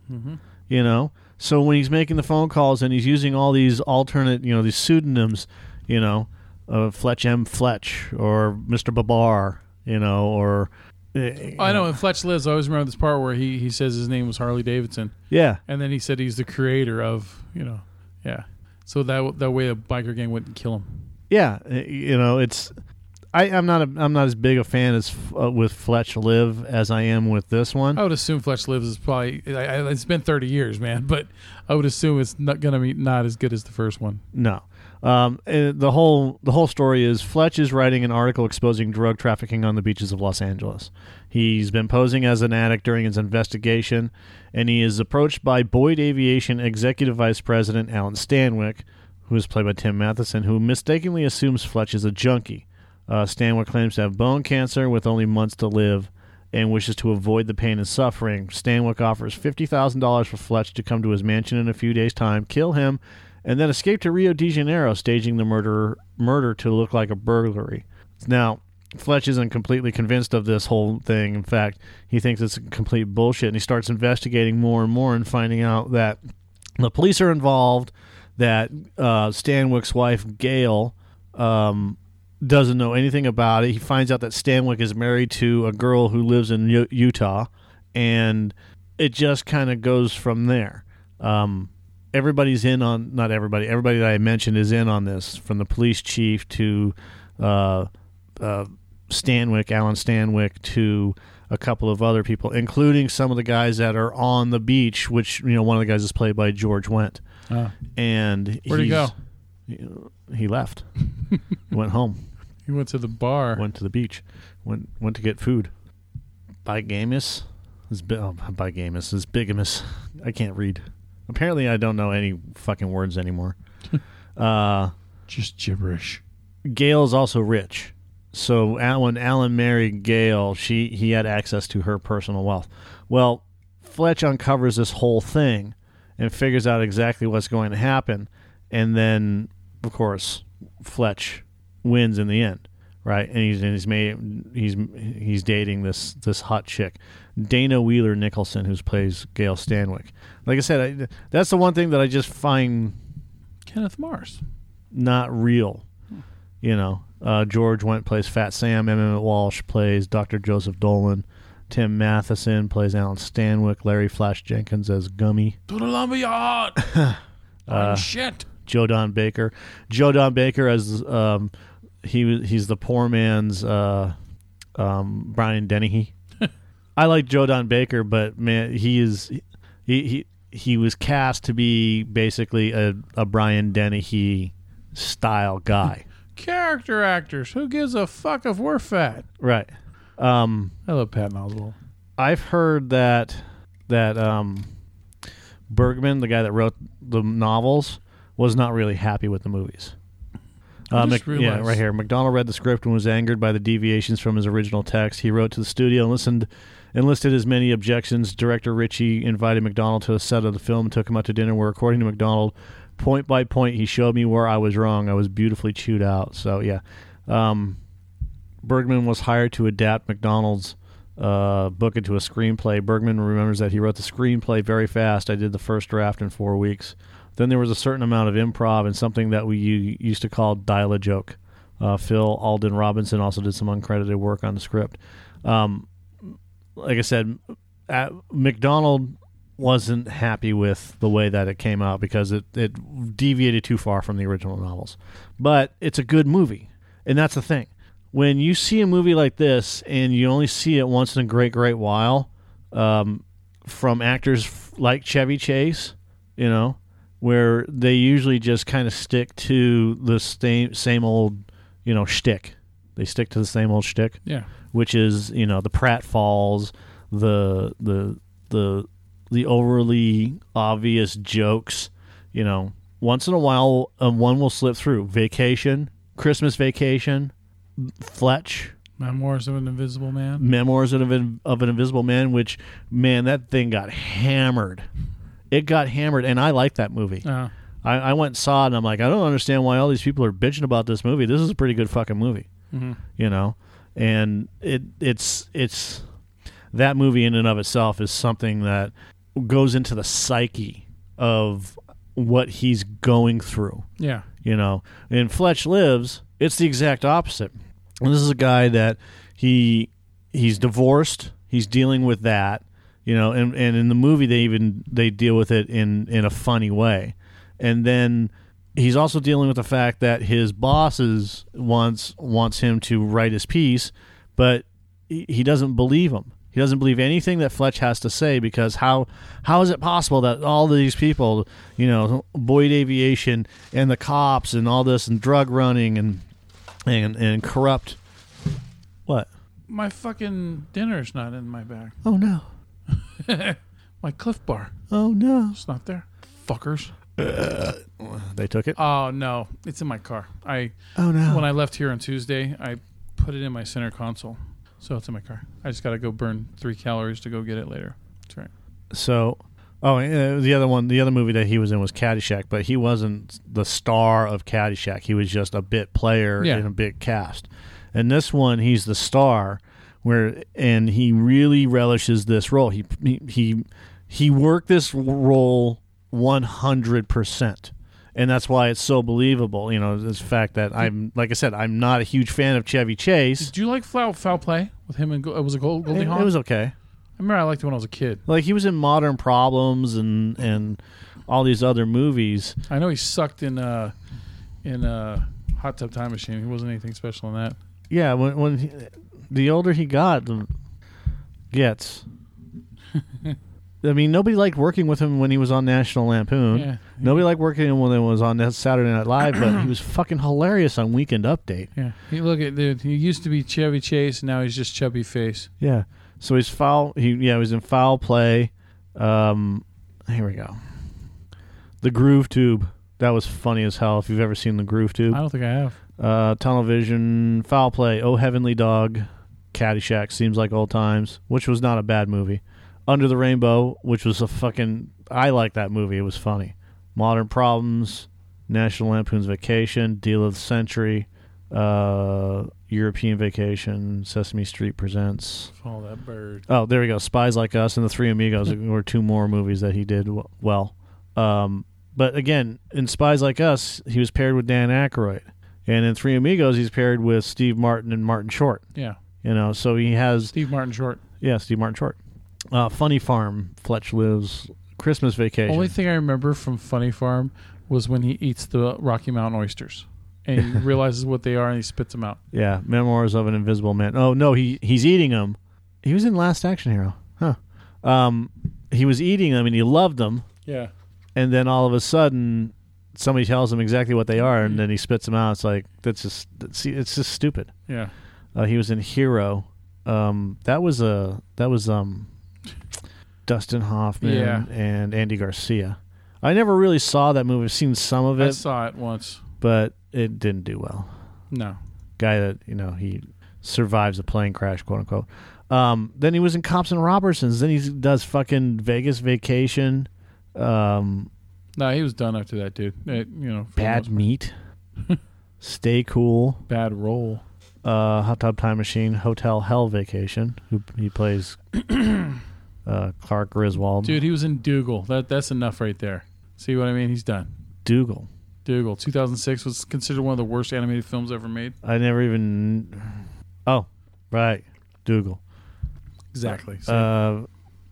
[SPEAKER 1] you know so when he's making the phone calls and he's using all these alternate you know these pseudonyms you know uh, fletch m fletch or mr babar you know or uh,
[SPEAKER 2] I know. In Fletch Lives, I always remember this part where he, he says his name was Harley Davidson,
[SPEAKER 1] yeah
[SPEAKER 2] and then he said he's the creator of you know, yeah. So that that way a biker gang wouldn't kill him.
[SPEAKER 1] Yeah you know it's I, I'm not a, I'm not as big a fan as uh, with Fletch Live as I am with this one.
[SPEAKER 2] I would assume Fletch Lives is probably I, I, it's been thirty years, man, *laughs* but I would assume it's not gonna be not as good as the first one.
[SPEAKER 1] No, Um, eh, the whole the whole story is Fletch is writing an article exposing drug trafficking on the beaches of Los Angeles. He's been posing as an addict during his investigation, and he is approached by Boyd Aviation Executive Vice President Alan Stanwyck, who is played by Tim Matheson, who mistakenly assumes Fletch is a junkie. Uh, claims to have bone cancer with only months to live and wishes to avoid the pain and suffering. Stanwyck offers $50,000 for Fletch to come to his mansion in a few days' time, kill him, and then escape to Rio de Janeiro, staging the murder murder to look like a burglary. Now, Fletch isn't completely convinced of this whole thing. In fact, he thinks it's complete bullshit, and he starts investigating more and more and finding out that the police are involved, that uh, Stanwyck's wife, Gail, um, doesn't know anything about it. He finds out that Stanwyck is married to a girl who lives in U- Utah, and it just kind of goes from there. Um, everybody's in on not everybody. Everybody that I mentioned is in on this, from the police chief to uh, uh, Stanwyck, Alan Stanwyck, to a couple of other people, including some of the guys that are on the beach. Which you know, one of the guys is played by George Wendt,
[SPEAKER 2] Ah.
[SPEAKER 1] and
[SPEAKER 2] Where'd he go?
[SPEAKER 1] He, he left. he *laughs* went home.
[SPEAKER 2] He went to the bar.
[SPEAKER 1] Went to the beach. Went went to get food. Bigamous is oh, bigamous is bigamous. I can't read. Apparently, I don't know any fucking words anymore. *laughs* uh,
[SPEAKER 2] Just gibberish.
[SPEAKER 1] Gail is also rich. So when Alan married Gail, she he had access to her personal wealth. Well, Fletch uncovers this whole thing and figures out exactly what's going to happen, and then, of course, Fletch wins in the end, right? And he's and he's made he's he's dating this this hot chick, Dana Wheeler Nicholson, who plays Gail Stanwyck. Like I said, I, that's the one thing that I just find
[SPEAKER 2] Kenneth Mars.
[SPEAKER 1] not real. You know, uh, George Wendt plays Fat Sam. Emmet Walsh plays Dr. Joseph Dolan. Tim Matheson plays Alan Stanwyck. Larry Flash Jenkins as Gummy.
[SPEAKER 2] To the lumberyard.
[SPEAKER 1] Uh,
[SPEAKER 2] shit.
[SPEAKER 1] Joe Don Baker. Joe Don Baker as um, he he's the poor man's uh, um, Brian Dennehy. *laughs* I like Joe Don Baker, but man, he is he he, he was cast to be basically a, a Brian Dennehy style guy. *laughs*
[SPEAKER 2] Character actors. Who gives a fuck if we're fat?
[SPEAKER 1] Right. Um,
[SPEAKER 2] I love Patton Oswalt.
[SPEAKER 1] I've heard that that um, Bergman, the guy that wrote the novels, was not really happy with the movies. Uh, Mc- yeah, right here. McDonald read the script and was angered by the deviations from his original text. He wrote to the studio and listened and listed his many objections. Director Ritchie invited McDonald to a set of the film and took him out to dinner where, according to McDonald, point by point, he showed me where I was wrong. I was beautifully chewed out. So, yeah. Um, Bergman was hired to adapt McDonald's uh, book into a screenplay. Bergman remembers that he wrote the screenplay very fast. I did the first draft in four weeks. Then there was a certain amount of improv and something that we used to call dial a joke. Uh, Phil Alden Robinson also did some uncredited work on the script. Um, like I said, McDonald wasn't happy with the way that it came out because it, it deviated too far from the original novels. But it's a good movie. And that's the thing. When you see a movie like this and you only see it once in a great, great while um, from actors f- like Chevy Chase, you know, where they usually just kind of stick to the same, same old, you know, shtick. They stick to the same old shtick
[SPEAKER 2] Yeah.
[SPEAKER 1] which is you know the pratfalls, the the the the overly obvious jokes. You know, once in a while, um, one will slip through. Vacation, Christmas Vacation, Fletch,
[SPEAKER 2] Memoirs of an Invisible Man.
[SPEAKER 1] Memoirs of an, of an Invisible Man, which man, that thing got hammered. It got hammered, and I like that movie.
[SPEAKER 2] Uh,
[SPEAKER 1] I, I went and saw it, and I'm like, I don't understand why all these people are bitching about this movie. This is a pretty good fucking movie
[SPEAKER 2] mhm.
[SPEAKER 1] you know and it it's it's that movie in and of itself is something that goes into the psyche of what he's going through
[SPEAKER 2] Yeah.
[SPEAKER 1] you know in fletch lives it's the exact opposite and this is a guy that he he's divorced. He's dealing with that you know and, and in the movie they even they deal with it in in a funny way. And then he's also dealing with the fact that his bosses wants wants him to write his piece but he he doesn't believe him. He doesn't believe anything that Fletch has to say because how how is it possible that all these people, you know, Boyd Aviation and the cops and all this and drug running and and and corrupt what?
[SPEAKER 2] My fucking dinner's not in my bag.
[SPEAKER 1] Oh no. *laughs*
[SPEAKER 2] my Clif Bar.
[SPEAKER 1] Oh no.
[SPEAKER 2] It's not there. Fuckers.
[SPEAKER 1] Uh, they took it.
[SPEAKER 2] Oh no, it's in my car. I
[SPEAKER 1] Oh, no.
[SPEAKER 2] When I left here on Tuesday, I put it in my center console, so it's in my car. I just got to go burn three calories to go get it later. That's right.
[SPEAKER 1] So, oh, uh, the other one, the other movie that he was in was Caddyshack, but he wasn't the star of Caddyshack. He was just a bit player
[SPEAKER 2] Yeah.
[SPEAKER 1] in a big cast. And this one, he's the star, where and he really relishes this role. He he he, he worked this role one hundred percent. And that's why it's so believable, you know. This fact that I'm, like I said, I'm not a huge fan of Chevy Chase.
[SPEAKER 2] Did you like foul, foul play with him and it was a Gold, Goldie Hawn?
[SPEAKER 1] it was okay.
[SPEAKER 2] I remember I liked it when I was a kid.
[SPEAKER 1] Like he was in Modern Problems and and all these other movies.
[SPEAKER 2] I know he sucked in uh in uh Hot Tub Time Machine. He wasn't anything special in that.
[SPEAKER 1] Yeah, when when he, the older he got, the gets. *laughs* I mean, nobody liked working with him when he was on National Lampoon.
[SPEAKER 2] Yeah.
[SPEAKER 1] Nobody liked working with him when he was on Saturday Night Live, but he was *clears throat* fucking hilarious on Weekend Update.
[SPEAKER 2] Yeah. He look at dude. He used to be Chevy Chase, and now he's just chubby face.
[SPEAKER 1] Yeah. So he's foul. He yeah, he was in foul play. Um, here we go. The Groove Tube. That was funny as hell. If you've ever seen the Groove Tube,
[SPEAKER 2] I don't think I have.
[SPEAKER 1] Uh, Tunnel Vision, Foul Play, Oh Heavenly Dog, Caddyshack, Seems Like Old Times, which was not a bad movie. Under the Rainbow, which was a fucking. I like that movie. It was funny. Modern Problems, National Lampoon's Vacation, Deal of the Century, uh, European Vacation, Sesame Street Presents.
[SPEAKER 2] Follow that bird.
[SPEAKER 1] Oh, there we go. Spies Like Us and The Three Amigos *laughs* were two more movies that he did w- well. Um, but again, in Spies Like Us, he was paired with Dan Aykroyd, and in Three Amigos, he's paired with Steve Martin and Martin Short.
[SPEAKER 2] Yeah.
[SPEAKER 1] You know, so he has
[SPEAKER 2] Steve Martin Short.
[SPEAKER 1] yeah, Steve Martin Short. Uh, Funny Farm, Fletch lives, Christmas Vacation.
[SPEAKER 2] The only thing I remember from Funny Farm was when he eats the Rocky Mountain oysters, and he *laughs* realizes what they are, and he spits them out.
[SPEAKER 1] Yeah, Memoirs of an Invisible Man. Oh no, he he's eating them. He was in Last Action Hero, huh? Um, he was eating them and he loved them.
[SPEAKER 2] Yeah.
[SPEAKER 1] and then all of a sudden somebody tells him exactly what they are and then he spits them out it's like that's just see it's just stupid
[SPEAKER 2] Yeah.
[SPEAKER 1] uh, he was in hero um, that was a that was um dustin hoffman
[SPEAKER 2] Yeah.
[SPEAKER 1] and andy garcia i never really saw that movie i've seen some of it.
[SPEAKER 2] I saw it once.
[SPEAKER 1] but it didn't do well
[SPEAKER 2] No.
[SPEAKER 1] guy that you know he survives a plane crash quote unquote um, then he was in Cops and Robbersons then he does fucking vegas vacation um,
[SPEAKER 2] No, he was done after that, dude. It, you know,
[SPEAKER 1] Bad Meat, *laughs* Stay Cool,
[SPEAKER 2] bad roll.
[SPEAKER 1] uh, Hot Tub Time Machine, Hotel Hell Vacation. Who he plays *clears throat* uh, Clark Griswold.
[SPEAKER 2] Dude, he was in Doogal. That that's enough right there. See what I mean? He's done.
[SPEAKER 1] Doogal.
[SPEAKER 2] Doogal, 2006 was considered one of the worst animated films ever made.
[SPEAKER 1] I never even. Oh, right, Doogal.
[SPEAKER 2] Exactly.
[SPEAKER 1] Uh,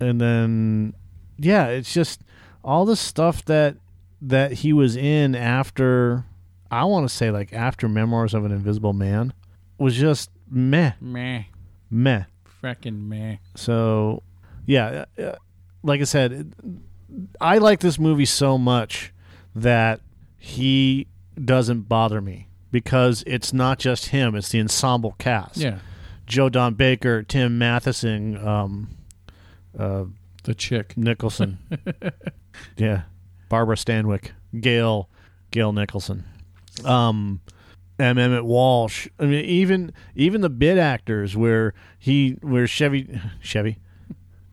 [SPEAKER 1] and then, yeah, it's just all the stuff that that he was in after. I want to say like after Memoirs of an Invisible Man was just meh,
[SPEAKER 2] Meh.
[SPEAKER 1] meh.
[SPEAKER 2] freaking meh.
[SPEAKER 1] So, yeah, uh, like I said, I like this movie so much that he doesn't bother me because it's not just him; it's the ensemble cast.
[SPEAKER 2] Yeah.
[SPEAKER 1] Joe Don Baker, Tim Matheson, um, uh,
[SPEAKER 2] The chick.
[SPEAKER 1] Nicholson, *laughs* yeah, Barbara Stanwyck, Gail, Gail Nicholson, um, and Emmet Walsh. I mean, even even the bit actors where he where Chevy Chevy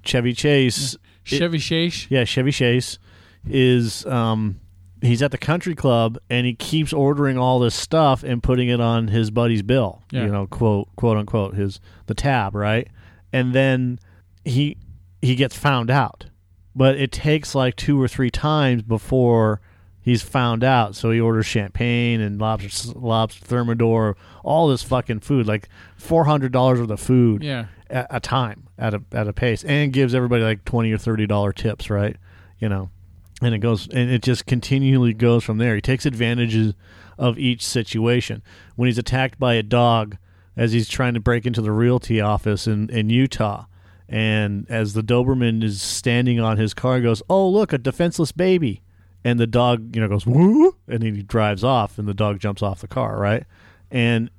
[SPEAKER 1] Chevy Chase
[SPEAKER 2] Chevy Chase.
[SPEAKER 1] yeah Chevy Chase is um he's at the country club and he keeps ordering all this stuff and putting it on his buddy's bill
[SPEAKER 2] Yeah.
[SPEAKER 1] you know quote quote unquote his the tab right? And then he he gets found out. But it takes like two or three times before he's found out. So he orders champagne and lobster lobster thermidor all this fucking food like $400 worth of food
[SPEAKER 2] Yeah.
[SPEAKER 1] at a time at a at a pace and gives everybody like 20 or 30 dollar tips right? You know and it goes and it just continually goes from there he takes advantages of each situation when he's attacked by a dog as he's trying to break into the realty office in in Utah And as the Doberman is standing on his car, goes, "Oh, look, a defenseless baby." And the dog, you know, goes woo, and he drives off, and the dog jumps off the car, right? And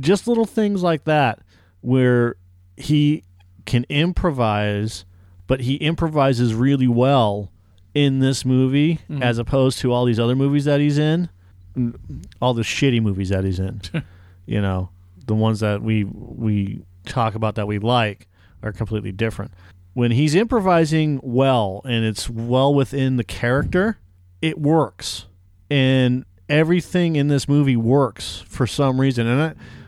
[SPEAKER 1] just little things like that, where he can improvise, but he improvises really well in this movie,
[SPEAKER 2] Mhm.
[SPEAKER 1] as opposed to all these other movies that he's in, all the shitty movies that he's in. *laughs* you know, the ones that we we talk about that we like are completely different. When he's improvising well and it's well within the character, it works. And everything in this movie works for some reason. And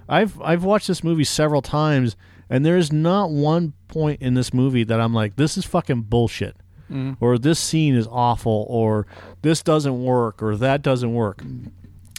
[SPEAKER 1] I, I've I've watched this movie several times and there is not one point in this movie that I'm like, this is fucking bullshit.
[SPEAKER 2] Mhm.
[SPEAKER 1] Or this scene is awful or this doesn't work or that doesn't work.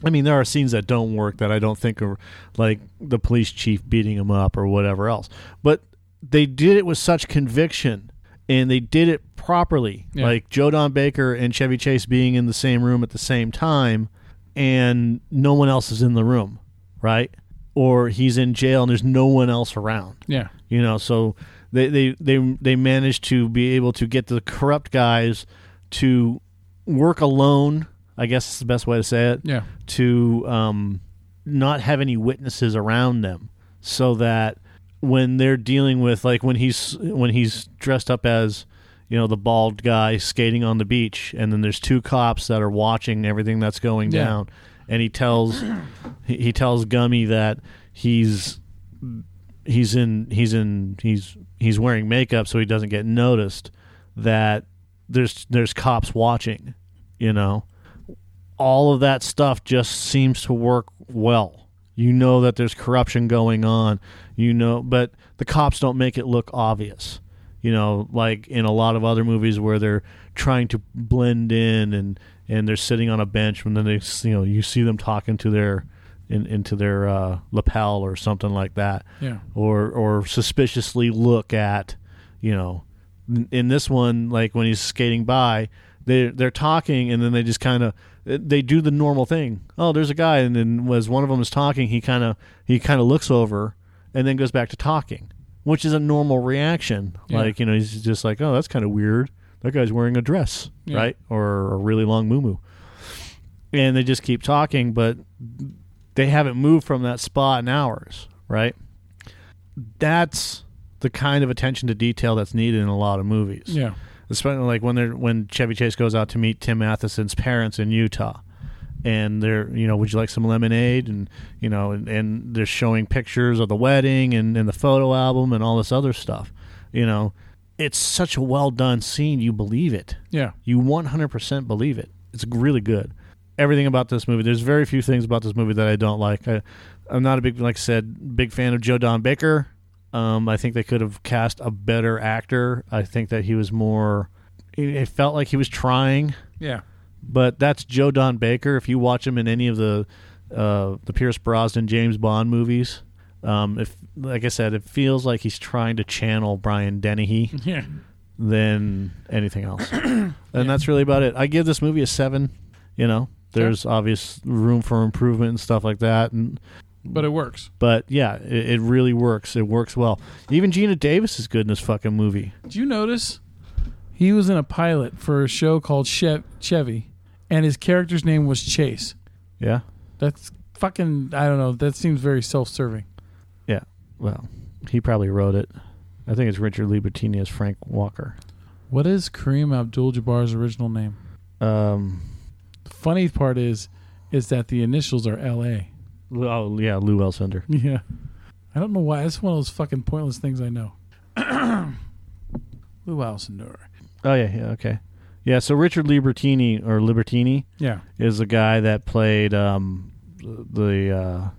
[SPEAKER 1] I mean, there are scenes that don't work that I don't think are like the police chief beating him up or whatever else. But they did it with such conviction and they did it properly.
[SPEAKER 2] Yeah.
[SPEAKER 1] Like Joe Don Baker and Chevy Chase being in the same room at the same time and no one else is in the room, right? Or he's in jail and there's no one else around.
[SPEAKER 2] Yeah.
[SPEAKER 1] You know, so they they they they managed to be able to get the corrupt guys to work alone. I guess is the best way to say it.
[SPEAKER 2] Yeah.
[SPEAKER 1] To um, not have any witnesses around them, so that when they're dealing with like when he's when he's dressed up as you know the bald guy skating on the beach, and then there's two cops that are watching everything that's going
[SPEAKER 2] Yeah.
[SPEAKER 1] down, and he tells he, he tells Gummy that he's he's in he's in he's he's wearing makeup so he doesn't get noticed that there's there's cops watching you know? All of that stuff just seems to work well. You know that there's corruption going on you know but the cops don't make it look obvious you know like in a lot of other movies where they're trying to blend in and and they're sitting on a bench and then they you know you see them talking to their in, into their uh, lapel or something like that.
[SPEAKER 2] Yeah.
[SPEAKER 1] or or suspiciously look at you know in- this one like when he's skating by they they're talking and then they just kind of they do the normal thing. Oh there's a guy. And then as one of them is talking he kind of he kind of looks over and then goes back to talking which is a normal reaction.
[SPEAKER 2] Yeah.
[SPEAKER 1] like you know he's just like oh that's kind of weird. That guy's wearing a dress
[SPEAKER 2] Yeah.
[SPEAKER 1] right? Or a really long moo and they just keep talking but they haven't moved from that spot in hours, right? That's the kind of attention to detail that's needed in a lot of movies.
[SPEAKER 2] Yeah.
[SPEAKER 1] Especially like when they're when Chevy Chase goes out to meet Tim Matheson's parents in Utah. And they're, you know, would you like some lemonade? And, you know, and, and they're showing pictures of the wedding and, and the photo album and all this other stuff. You know, it's such a well done scene. You believe it.
[SPEAKER 2] Yeah.
[SPEAKER 1] You 100% believe it. It's really good. Everything about this movie. There's very few things about this movie that I don't like. I, I'm not a big, like I said, big fan of Joe Don Baker. Um, I think they could have cast a better actor. I think that he was more. It felt like he was trying.
[SPEAKER 2] Yeah.
[SPEAKER 1] But that's Joe Don Baker. If you watch him in any of the uh, the Pierce Brosnan James Bond movies, um, if like I said, it feels like he's trying to channel Brian Dennehy *laughs*
[SPEAKER 2] Yeah.
[SPEAKER 1] than anything else. *clears throat* and that's really about it. I give this movie a seven. You know, there's obvious room for improvement and stuff like that, and
[SPEAKER 2] But it works.
[SPEAKER 1] but yeah, it, it really works. It works well. Even Geena Davis is good in this fucking movie.
[SPEAKER 2] Did you notice he was in a pilot for a show called Chev- Chevy, and his character's name was Chase?
[SPEAKER 1] Yeah,
[SPEAKER 2] That's fucking. I don't know. That seems very self-serving.
[SPEAKER 1] yeah. Well, he probably wrote it. I think it's Richard Libertini as Frank Walker.
[SPEAKER 2] What is Kareem Abdul-Jabbar's original name?
[SPEAKER 1] Um,
[SPEAKER 2] funny part is, is that the initials are L.A.
[SPEAKER 1] oh yeah, Lou Alcindor. *laughs*
[SPEAKER 2] Yeah. I don't know why. That's one of those fucking pointless things I know. *clears throat* Lou Alcindor.
[SPEAKER 1] Oh yeah, yeah, okay, yeah. So Richard Libertini or Libertini,
[SPEAKER 2] Yeah.
[SPEAKER 1] is the guy that played um, the uh,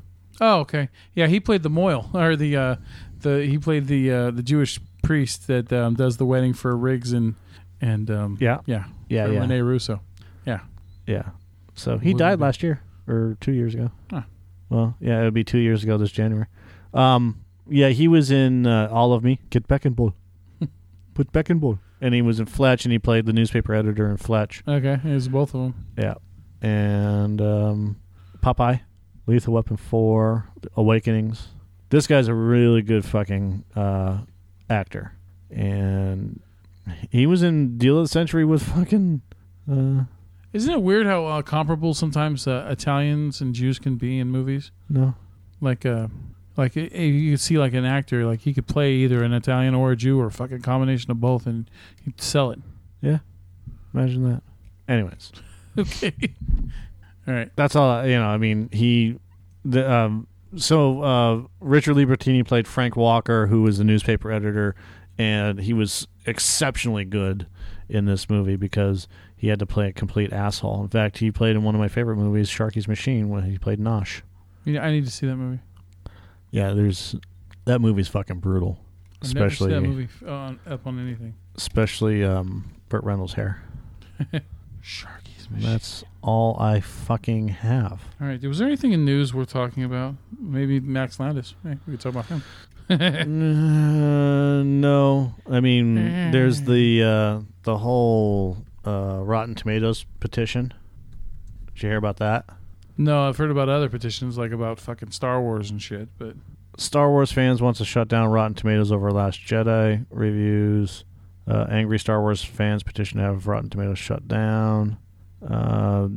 [SPEAKER 2] Oh, okay. Yeah, he played the Moyle or the uh, the he played the uh, the Jewish priest that um, does the wedding for Riggs and and um,
[SPEAKER 1] Yeah.
[SPEAKER 2] yeah
[SPEAKER 1] Yeah, yeah.
[SPEAKER 2] Rene Russo. Yeah.
[SPEAKER 1] Yeah. So he
[SPEAKER 2] Would
[SPEAKER 1] died
[SPEAKER 2] be-
[SPEAKER 1] last year or two years ago.
[SPEAKER 2] Huh.
[SPEAKER 1] Well, yeah, it would be two years ago this January. Um, yeah, he was in uh, All of Me. Get back in ball. *laughs* Put back in ball. And he was in Fletch, and he played the newspaper editor in Fletch.
[SPEAKER 2] Okay, it was both of them.
[SPEAKER 1] Yeah, and um, Popeye, Lethal Weapon Four, Awakenings. This guy's a really good fucking uh, actor. and he was in Deal of the Century with fucking. Uh,
[SPEAKER 2] Isn't it weird how uh, comparable sometimes uh, Italians and Jews can be in movies?
[SPEAKER 1] no,
[SPEAKER 2] Like, uh, like uh, you could see like an actor, like he could play either an Italian or a Jew or a fucking combination of both, and he'd sell it.
[SPEAKER 1] yeah, imagine that. Anyways, *laughs*
[SPEAKER 2] Okay. All right.
[SPEAKER 1] that's all. You know, I mean, he, the um, so uh, Richard Libertini played Frank Walker, who was the newspaper editor, and he was exceptionally good in this movie because he had to play a complete asshole. In fact, he played in one of my favorite movies, Sharky's Machine, when he played Nosh.
[SPEAKER 2] I need to see that movie.
[SPEAKER 1] Yeah, there's that movie's fucking brutal,
[SPEAKER 2] I've
[SPEAKER 1] especially
[SPEAKER 2] that movie on, up on anything.
[SPEAKER 1] especially um, Burt Reynolds' hair. *laughs*
[SPEAKER 2] Sharky's Machine.
[SPEAKER 1] That's all I fucking have.
[SPEAKER 2] All right. Was there anything in news worth talking about? Maybe Max Landis. Hey, we could talk about him. *laughs*
[SPEAKER 1] Uh, no, I mean there's the uh, the whole uh, Rotten Tomatoes petition. Did you hear about that?
[SPEAKER 2] No, I've heard about other petitions like about fucking Star Wars and shit, but
[SPEAKER 1] Star Wars fans wants to shut down Rotten Tomatoes over Last Jedi reviews. Uh, angry Star Wars fans petition to have Rotten Tomatoes shut down. Uh,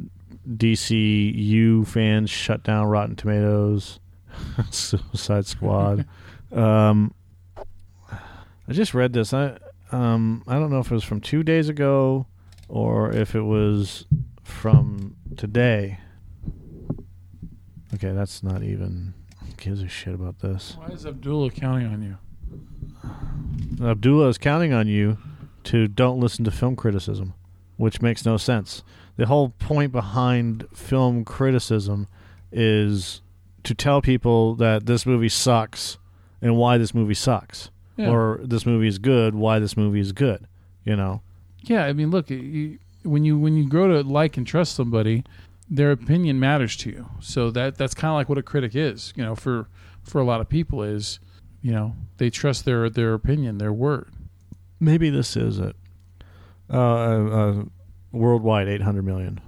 [SPEAKER 1] DCU fans shut down Rotten Tomatoes. *laughs* Suicide Squad. *laughs* um, I just read this. I um, I don't know if it was from two days ago or if it was from today. Okay, that's not even gives a shit about this.
[SPEAKER 2] why is Abdullah counting on you?
[SPEAKER 1] Abdullah is counting on you to don't listen to film criticism, which makes no sense. The whole point behind film criticism is to tell people that this movie sucks and why this movie sucks,
[SPEAKER 2] Yeah.
[SPEAKER 1] or this movie is good, why this movie is good. You know,
[SPEAKER 2] Yeah, I mean, look, you, when you when you grow to like and trust somebody, their opinion matters to you. So that that's kind of like what a critic is. You know, for for a lot of people is, you know, they trust their their opinion, their word.
[SPEAKER 1] maybe this is it. Uh, uh, uh, worldwide, eight hundred million.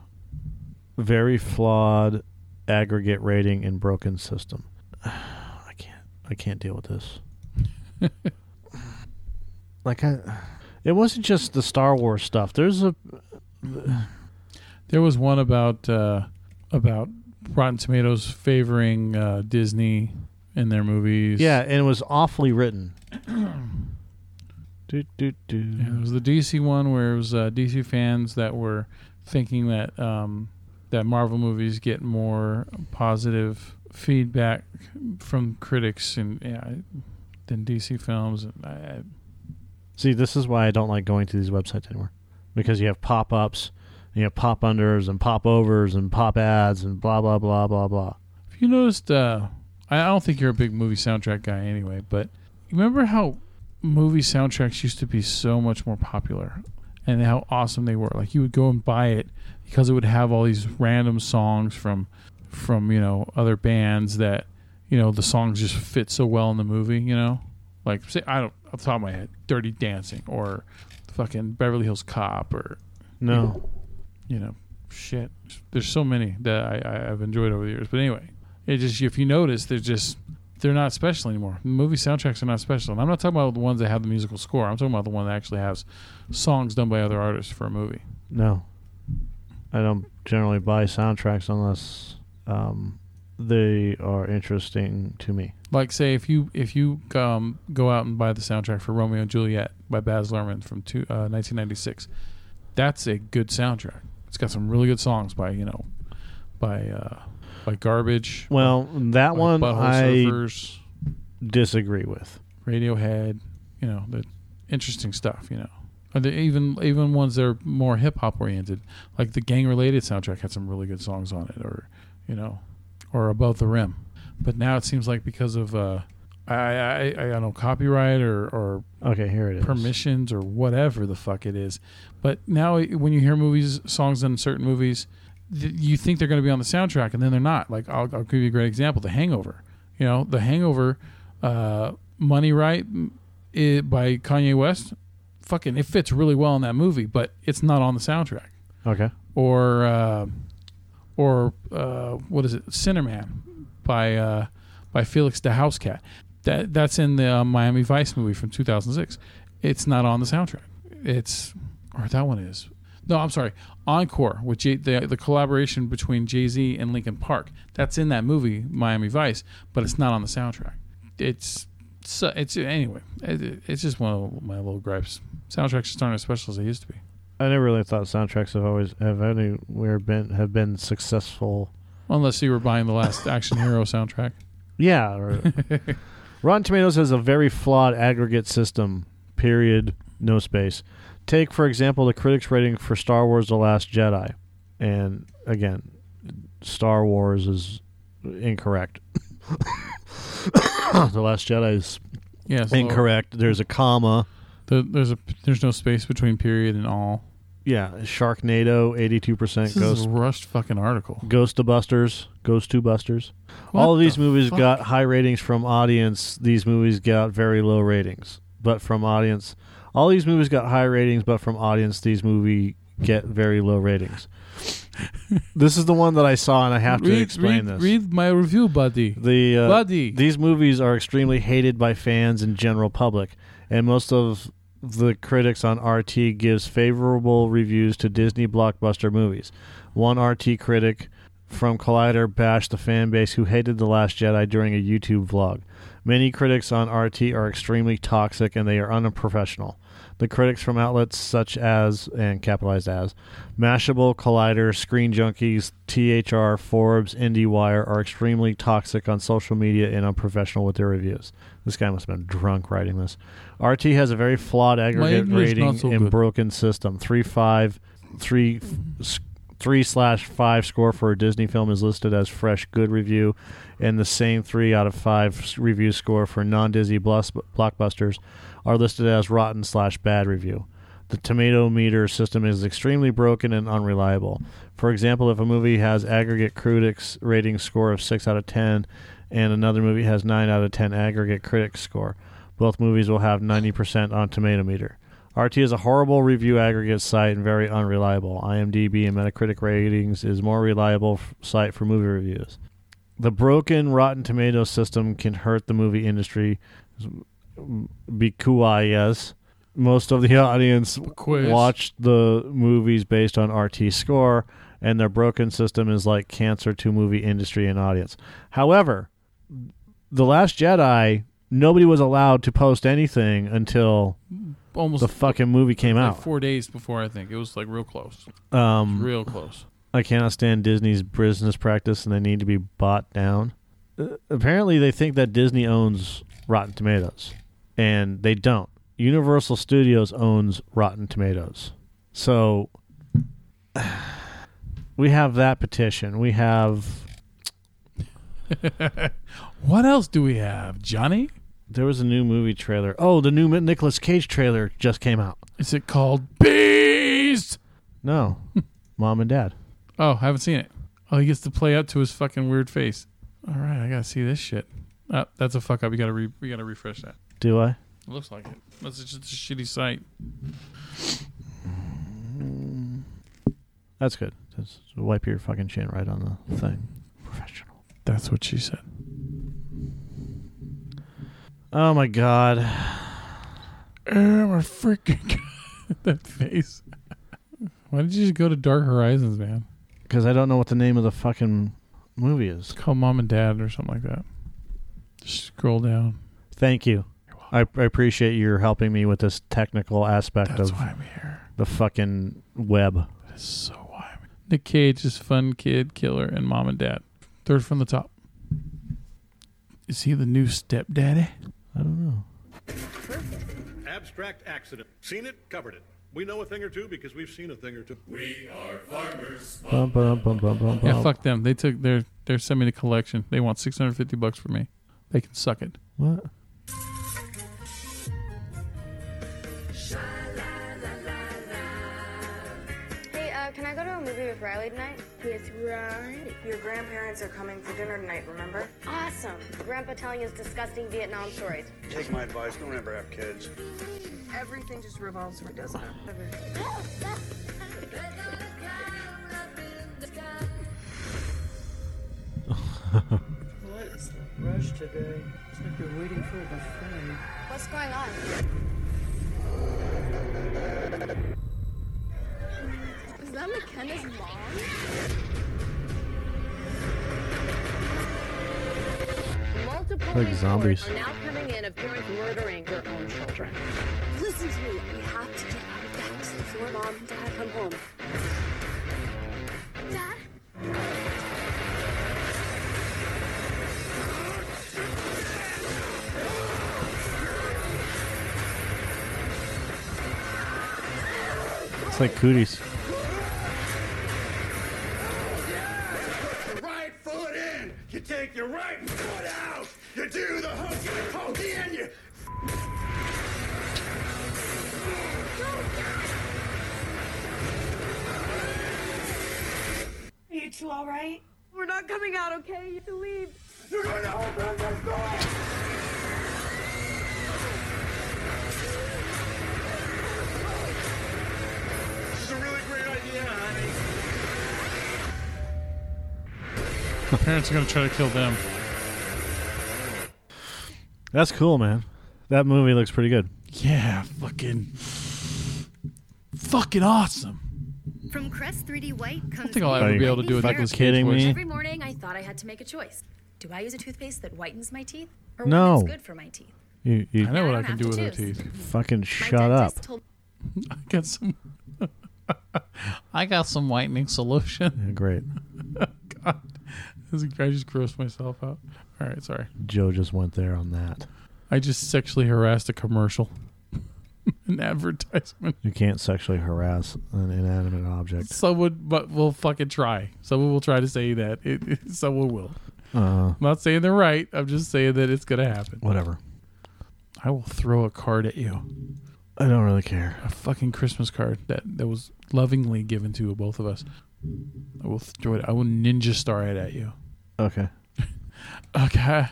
[SPEAKER 1] Very flawed aggregate rating and broken system. *sighs* I can't. I can't deal with this. *laughs* like I, it wasn't just the Star Wars stuff. There's a
[SPEAKER 2] There was one about uh, about Rotten Tomatoes favoring uh, Disney in their movies.
[SPEAKER 1] yeah, and it was awfully written. do, do, do.
[SPEAKER 2] Yeah, it was the DC one where it was uh, DC fans that were thinking that um, that Marvel movies get more positive feedback from critics and yeah, than DC films. And I,
[SPEAKER 1] See, this is why I don't like going to these websites anymore. Because you have pop ups, you have pop unders and pop overs and pop ads and blah blah blah blah blah.
[SPEAKER 2] Have you noticed? Uh, I don't think you're a big movie soundtrack guy anyway, but remember how movie soundtracks used to be so much more popular and how awesome they were. Like you would go and buy it because it would have all these random songs from from you know other bands that you know the songs just fit so well in the movie. You know, like say I don't off the top of my head, Dirty Dancing or fucking Beverly Hills Cop or
[SPEAKER 1] No.
[SPEAKER 2] you know, shit. There's so many that I, I, I've enjoyed over the years. But anyway, it just if you notice, they're just they're not special anymore. Movie soundtracks are not special, and I'm not talking about the ones that have the musical score. I'm talking about the one that actually has songs done by other artists for a movie.
[SPEAKER 1] No. I don't generally buy soundtracks unless um, they are interesting to me.
[SPEAKER 2] Like say if you if you um, go out and buy the soundtrack for Romeo and Juliet by Baz Luhrmann from two, uh, 1996, that's a good soundtrack. It's got some really good songs by you know by uh, by Garbage.
[SPEAKER 1] Well, that one I
[SPEAKER 2] Surfers.
[SPEAKER 1] disagree with.
[SPEAKER 2] Radiohead, you know, the interesting stuff, you know. Even even ones that are more hip hop oriented, like the gang related soundtrack had some really good songs on it, or you know, or Above the Rim. But now it seems like because of uh, I, I I don't know copyright or or
[SPEAKER 1] Okay, here it is.
[SPEAKER 2] permissions or whatever the fuck it is. But now when you hear movies, songs in certain movies, th- you think they're going to be on the soundtrack, and then they're not. Like I'll, I'll give you a great example: The Hangover. You know, The Hangover, uh, "Money Right" it, by Kanye West. Fucking, it fits really well in that movie, but it's not on the soundtrack.
[SPEAKER 1] Okay.
[SPEAKER 2] Or, uh, or uh, what is it? Cinnamon by uh, by Felix da Housecat. That that's in the uh, Miami Vice movie from 2006. It's not on the soundtrack. It's or that one is. No, I'm sorry. Encore with J, the the collaboration between Jay Z and Linkin Park. That's in that movie Miami Vice, but it's not on the soundtrack. It's so it's anyway. It, it's just one of my little gripes. Soundtracks just aren't as special as they used to be.
[SPEAKER 1] I never really thought soundtracks have always have anywhere been have been successful.
[SPEAKER 2] Unless you were buying the last Action Hero soundtrack.
[SPEAKER 1] Yeah. Or, *laughs* Rotten Tomatoes has a very flawed aggregate system. Period. No space. Take for example the critics' rating for Star Wars: The Last Jedi, and again, Star Wars is incorrect. *coughs* the Last Jedi is
[SPEAKER 2] Yeah, it's
[SPEAKER 1] incorrect. There's a comma.
[SPEAKER 2] The, there's a there's no space between period and all.
[SPEAKER 1] Yeah, Sharknado, eighty-two percent
[SPEAKER 2] This is
[SPEAKER 1] Ghost
[SPEAKER 2] a rushed fucking article.
[SPEAKER 1] Ghost to Busters, Ghost to Busters. All of these
[SPEAKER 2] the
[SPEAKER 1] movies
[SPEAKER 2] fuck?
[SPEAKER 1] got high ratings from audience. These movies got very low ratings, but from audience. All these movies got high ratings, but from audience, these movie get very low ratings. *laughs* this is the one that I saw, and I have to
[SPEAKER 2] read,
[SPEAKER 1] explain
[SPEAKER 2] read,
[SPEAKER 1] this.
[SPEAKER 2] read my review, buddy.
[SPEAKER 1] The uh,
[SPEAKER 2] Buddy.
[SPEAKER 1] these movies are extremely hated by fans and general public, and most of the critics on RT gives favorable reviews to Disney blockbuster movies. One RT critic from Collider bashed the fan base who hated The Last Jedi during a YouTube vlog. Many critics on RT are extremely toxic and they are unprofessional. The critics from outlets such as, and capitalized as, Mashable, Collider, Screen Junkies, THR, Forbes, IndieWire are extremely toxic on social media and unprofessional with their reviews. This guy must have been drunk writing this. RT has a very flawed aggregate rating
[SPEAKER 2] so
[SPEAKER 1] and
[SPEAKER 2] good.
[SPEAKER 1] broken system. Three five, three, three slash five score for a Disney film is listed as fresh good review, and the same three out of five review score for non Disney blockbusters are listed as rotten slash bad review. The tomato meter system is extremely broken and unreliable. For example, if a movie has aggregate critics rating score of 6 out of 10 and another movie has 9 out of 10 aggregate critics score, both movies will have 90% on tomato meter. RT is a horrible review aggregate site and very unreliable. IMDb and Metacritic ratings is more reliable f- site for movie reviews. The broken Rotten Tomatoes system can hurt the movie industry because most of the audience
[SPEAKER 2] Quiz.
[SPEAKER 1] watched the movies based on RT score, and their broken system is like cancer to movie industry and audience. However, The Last Jedi, nobody was allowed to post anything until
[SPEAKER 2] Almost
[SPEAKER 1] the fucking movie came
[SPEAKER 2] like
[SPEAKER 1] out.
[SPEAKER 2] four days before. I think it was like real close.
[SPEAKER 1] Um,
[SPEAKER 2] real close.
[SPEAKER 1] I cannot stand Disney's business practice, and they need to be bought down. Uh, apparently, they think that Disney owns Rotten Tomatoes, and they don't. Universal Studios owns Rotten Tomatoes, so *sighs* we have that petition. We have *laughs*
[SPEAKER 2] What else do we have, Johnny?
[SPEAKER 1] there was a new movie trailer. Oh, the new Nicolas Cage trailer just came out.
[SPEAKER 2] Is it called Beast?
[SPEAKER 1] No, *laughs* Mom and Dad.
[SPEAKER 2] Oh, I haven't seen it. Oh, he gets to play up to his fucking weird face. All right, I gotta see this shit. Oh, that's a fuck up. You gotta re- we gotta refresh that.
[SPEAKER 1] Do I?
[SPEAKER 2] It looks like it. That's just a shitty site.
[SPEAKER 1] That's good. Just wipe your fucking chin right on the thing. Professional.
[SPEAKER 2] That's what she said.
[SPEAKER 1] Oh my god.
[SPEAKER 2] Oh my freaking god. *laughs* that face. Why did you just go to Dark Horizons, man?
[SPEAKER 1] Because I don't know what the name of the fucking movie is.
[SPEAKER 2] It's called Mom and Dad or something like that. Just scroll down.
[SPEAKER 1] Thank you. I, I appreciate your helping me with this technical aspect
[SPEAKER 2] That's
[SPEAKER 1] of
[SPEAKER 2] why I'm here.
[SPEAKER 1] the fucking web.
[SPEAKER 2] That's so why I'm Nick Cage is fun kid killer and Mom and Dad. Third from the top. Is he the new stepdaddy?
[SPEAKER 1] I don't know.
[SPEAKER 11] Abstract accident. Seen it, covered it. We know a thing or two because we've seen a thing or two. We are farmers.
[SPEAKER 1] Bum, bum, bum, bum, bum,
[SPEAKER 2] Yeah,
[SPEAKER 1] bum.
[SPEAKER 2] fuck them. They took their they're sending me the collection. They want six hundred fifty bucks for me. They can suck it.
[SPEAKER 1] What?
[SPEAKER 12] Can I go to a movie with Riley tonight? Yes, right.
[SPEAKER 13] Your grandparents are coming for dinner tonight, remember?
[SPEAKER 12] Awesome. Grandpa telling his disgusting Vietnam stories.
[SPEAKER 14] Take my advice, don't ever have kids.
[SPEAKER 13] Everything just revolves around, doesn't it?
[SPEAKER 15] What is the rush today? It's like you're waiting for a buffet.
[SPEAKER 12] What's going on? That McKenna's mom?
[SPEAKER 15] Multiple
[SPEAKER 1] Like zombies.
[SPEAKER 15] are now coming in of parents murdering their own children.
[SPEAKER 13] Listen to me. We have to get out of the before mom and dad come home.
[SPEAKER 12] Dad?
[SPEAKER 1] It's like cooties.
[SPEAKER 6] The
[SPEAKER 2] parents are gonna try to kill them.
[SPEAKER 1] That's cool, man. That movie looks pretty good.
[SPEAKER 2] Yeah, fucking, fucking awesome.
[SPEAKER 16] From Crest 3D White comes.
[SPEAKER 2] I think I'll ever be able to do a
[SPEAKER 1] fucking
[SPEAKER 2] Nicolas Cage
[SPEAKER 1] kidding
[SPEAKER 2] voice.
[SPEAKER 1] me?
[SPEAKER 16] Every morning, I thought I had to make a choice. Do I use a toothpaste that whitens my teeth, or
[SPEAKER 1] No.
[SPEAKER 16] one that's good for my teeth?
[SPEAKER 1] You, you
[SPEAKER 2] I know what
[SPEAKER 16] I
[SPEAKER 2] I can do with her
[SPEAKER 16] choose.
[SPEAKER 2] teeth.
[SPEAKER 1] fucking
[SPEAKER 16] My
[SPEAKER 1] shut up.
[SPEAKER 16] dentist told *laughs*
[SPEAKER 2] I got some. *laughs* I got some whitening solution.
[SPEAKER 1] Yeah, great.
[SPEAKER 2] God, This is- I just grossed myself out. All right, sorry.
[SPEAKER 1] Joe just went there on that.
[SPEAKER 2] I just sexually harassed a commercial, *laughs* an advertisement.
[SPEAKER 1] You can't sexually harass an inanimate object.
[SPEAKER 2] Someone, but we'll fucking try. Someone will try to say that. It, it- someone will.
[SPEAKER 1] Uh,
[SPEAKER 2] I'm not saying they're right. I'm just saying that it's gonna happen.
[SPEAKER 1] whatever.
[SPEAKER 2] I will throw a card at you.
[SPEAKER 1] I don't really care.
[SPEAKER 2] A fucking Christmas card that that was lovingly given to both of us. I will throw it. I will ninja star it at you.
[SPEAKER 1] Okay. *laughs*
[SPEAKER 2] Okay.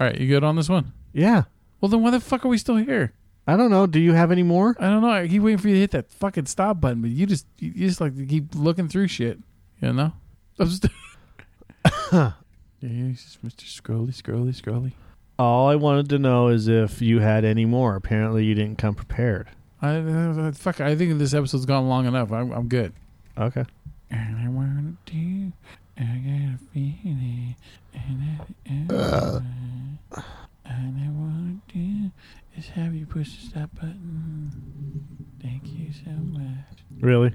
[SPEAKER 2] All right. You good on this one?
[SPEAKER 1] Yeah.
[SPEAKER 2] Well, then why the fuck are we still here?
[SPEAKER 1] I don't know. Do you have any more?
[SPEAKER 2] I don't know. I keep waiting for you to hit that fucking stop button, but you just you just like to keep looking through shit. You know? *laughs* I'm *coughs* just yeah, he's just Mr. Scrolly, Scrolly, Scrolly.
[SPEAKER 1] All I wanted to know is if you had any more. Apparently, you didn't come prepared.
[SPEAKER 2] I uh, fuck. I think this episode's gone long enough. I'm I'm good.
[SPEAKER 1] Okay.
[SPEAKER 2] And I wanna do. I got a feeling. And and I, and I wanna do is have you push the stop button. Thank you so much.
[SPEAKER 1] Really?